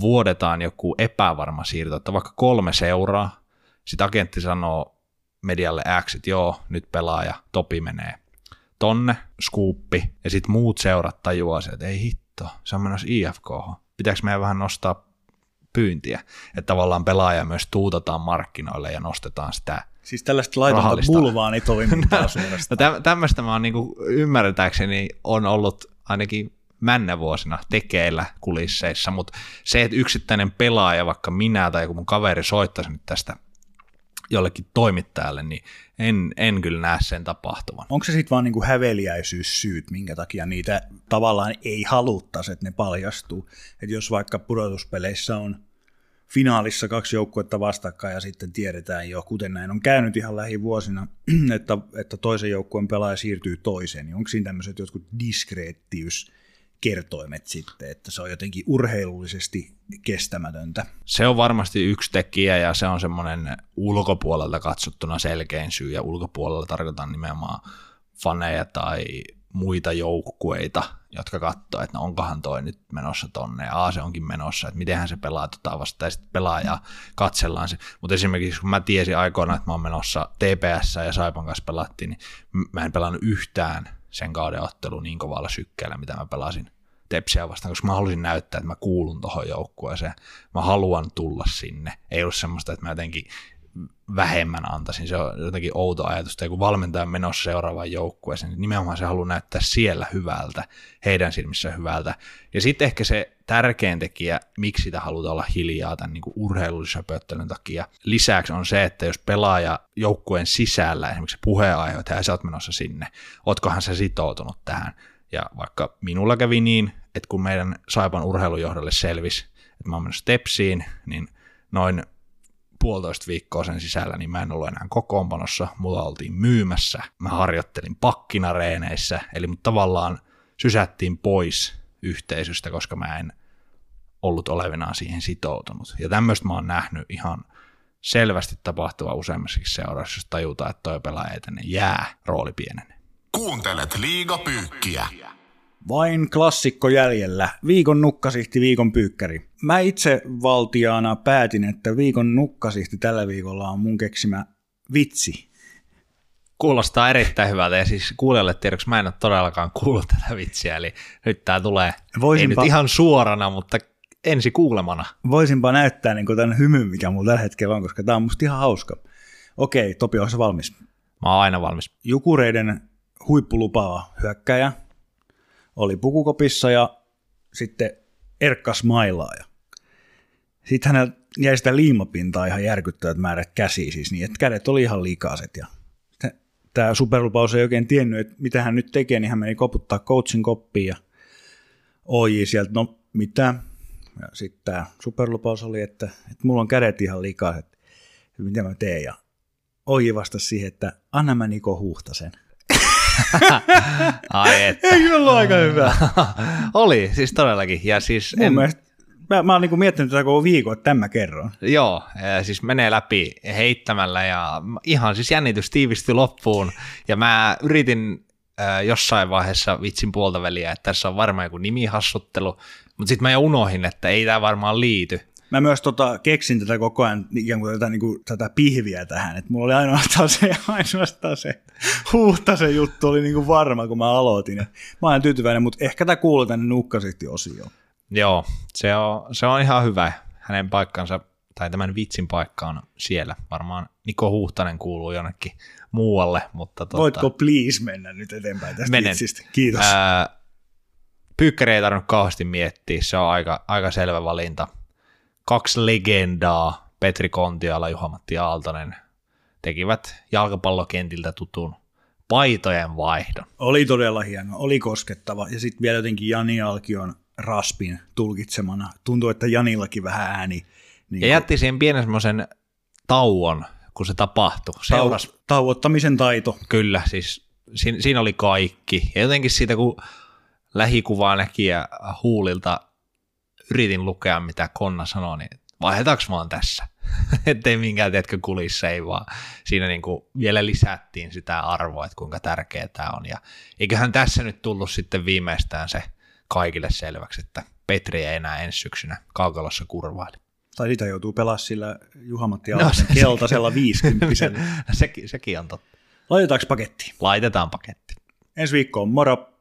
vuodetaan joku epävarma siirto, että vaikka kolme seuraa, sitten agentti sanoo medialle X, että joo, nyt pelaaja, Topi menee tonne, skuuppi, ja sitten muut seurat tajuaa että ei hitto, hitto, se on menossa IFK. Pitääkö meidän vähän nostaa pyyntiä, että tavallaan pelaaja myös tuutataan markkinoille ja nostetaan sitä Siis tällaista laitonta bulvaanitoimintaa no, suorastaan. No, tämmöistä mä oon niin ymmärtääkseni on ollut ainakin männä vuosina tekeillä kulisseissa, mutta se, että yksittäinen pelaaja, vaikka minä tai joku mun kaveri soittaisi nyt tästä jollekin toimittajalle, niin en, en kyllä näe sen tapahtuvan. Onko se sitten vaan niinku häveliäisyyssyyt, minkä takia niitä tavallaan ei haluttaisi, että ne paljastuu? Että jos vaikka pudotuspeleissä on finaalissa kaksi joukkuetta vastakkain ja sitten tiedetään jo, kuten näin on käynyt ihan lähivuosina, että, että toisen joukkueen pelaaja siirtyy toiseen, niin onko siinä tämmöiset jotkut diskreettiys kertoimet sitten, että se on jotenkin urheilullisesti kestämätöntä. Se on varmasti yksi tekijä ja se on semmoinen ulkopuolelta katsottuna selkein syy ja ulkopuolella tarkoitan nimenomaan faneja tai muita joukkueita, jotka katsoo, että no onkohan toi nyt menossa tonne, ja se onkin menossa, että mitenhän se pelaa tota vasta, ja sitten pelaa ja katsellaan se. Mutta esimerkiksi kun mä tiesin aikoina, että mä oon menossa TPS ja Saipan kanssa pelattiin, niin mä en pelannut yhtään sen kauden ottelu niin kovalla sykkeellä, mitä mä pelasin Tepsiä vastaan, koska mä halusin näyttää, että mä kuulun tuohon joukkueeseen. Mä haluan tulla sinne. Ei ollut semmoista, että mä jotenkin vähemmän antaisin. Se on jotenkin outo ajatus, että kun valmentaja on menossa seuraavaan joukkueeseen, niin nimenomaan se haluaa näyttää siellä hyvältä, heidän silmissä hyvältä. Ja sitten ehkä se tärkein tekijä, miksi sitä halutaan olla hiljaa tämän niin urheilullisen pöttelyn takia. Lisäksi on se, että jos pelaaja joukkueen sisällä, esimerkiksi puheenaiheut, ja sä oot menossa sinne, ootkohan se sitoutunut tähän. Ja vaikka minulla kävi niin, että kun meidän Saipan urheilujohdolle selvisi, että mä oon mennyt Stepsiin, niin noin puolitoista viikkoa sen sisällä, niin mä en ollut enää kokoonpanossa, mulla oltiin myymässä, mä harjoittelin pakkinareeneissä, eli mut tavallaan sysättiin pois yhteisöstä, koska mä en ollut olevinaan siihen sitoutunut. Ja tämmöistä mä oon nähnyt ihan selvästi tapahtua useammassakin seurassa, jos tajutaan, että toi pelaaja jää, rooli pienenee. Kuuntelet liigapyykkiä. Vain klassikko jäljellä. Viikon nukkasihti, viikon pyykkäri. Mä itse valtiaana päätin, että viikon nukkasihti tällä viikolla on mun keksimä vitsi. Kuulostaa erittäin hyvältä ja siis kuulijalle tiedoksi mä en ole todellakaan kuullut tätä vitsiä, eli nyt tää tulee Voisinpa... ei nyt ihan suorana, mutta ensi kuulemana. Voisinpa näyttää niin tämän hymyn, mikä mulla tällä hetkellä on, koska tämä on musta ihan hauska. Okei, Topi, onko valmis? Mä oon aina valmis. Jukureiden huippulupaava hyökkäjä, oli pukukopissa ja sitten erkkas mailaaja. Sitten hänellä jäi sitä liimapintaa ihan järkyttävät määrät käsiä siis niin, että kädet oli ihan likaiset ja tämä superlupaus ei oikein tiennyt, että mitä hän nyt tekee, niin hän meni koputtaa coachin koppiin ja OJ sieltä, no mitä? Ja sitten tämä superlupaus oli, että, että mulla on kädet ihan likaiset, mitä mä teen? Ja OJ vastasi siihen, että anna mä Niko Huhtasen. Ai että. Eikö ollut aika hyvä? Oli, siis todellakin. Ja siis Mun en... mielestä, mä, mä oon niin miettinyt tätä koko viikon, että tämä kerron. Joo, siis menee läpi heittämällä ja ihan siis jännitys tiivistyi loppuun. Ja mä yritin äh, jossain vaiheessa vitsin puolta väliä, että tässä on varmaan joku nimihassuttelu, mutta sitten mä jo unohin, että ei tämä varmaan liity. Mä myös tota, keksin tätä koko ajan ikään kuin tätä, niin kuin, tätä pihviä tähän, että mulla oli ainoastaan se, ainoastaan se huuhtasen juttu oli niin kuin varma, kun mä aloitin. mä olen tyytyväinen, mutta ehkä tämä kuuluu tänne nukkasitti-osioon. Joo, se on, se on ihan hyvä. Hänen paikkansa, tai tämän vitsin paikka on siellä. Varmaan Niko Huhtanen kuuluu jonnekin muualle. Mutta tota, Voitko please mennä nyt eteenpäin tästä menen. vitsistä? Kiitos. Ää, Pyykkäri ei tarvinnut kauheasti miettiä, se on aika, aika selvä valinta kaksi legendaa, Petri Kontiala ja Juha-Matti Aaltonen, tekivät jalkapallokentiltä tutun paitojen vaihdon. Oli todella hieno, oli koskettava. Ja sitten vielä jotenkin Jani Alkion raspin tulkitsemana. Tuntuu, että Janillakin vähän ääni. Niin ja jätti siihen pienen semmoisen tauon, kun se tapahtui. Seuras... Tau- tauottamisen taito. Kyllä, siis siinä, siinä oli kaikki. Ja jotenkin siitä, kun lähikuvaa näki ja huulilta yritin lukea, mitä Konna sanoi, niin vaihdetaanko vaan tässä? Ettei minkään, tiedätkö, kulissa, ei vaan siinä niin kuin vielä lisättiin sitä arvoa, että kuinka tärkeää tämä on. Ja eiköhän tässä nyt tullut sitten viimeistään se kaikille selväksi, että Petri ei enää ensi syksynä kaukalossa kurvaili. Tai sitä joutuu pelaamaan sillä Juhamatti no, se, keltaisella viisikymppisellä. sekin, sekin on totta. Laitetaanko paketti? Laitetaan paketti. Ensi viikkoon, moro!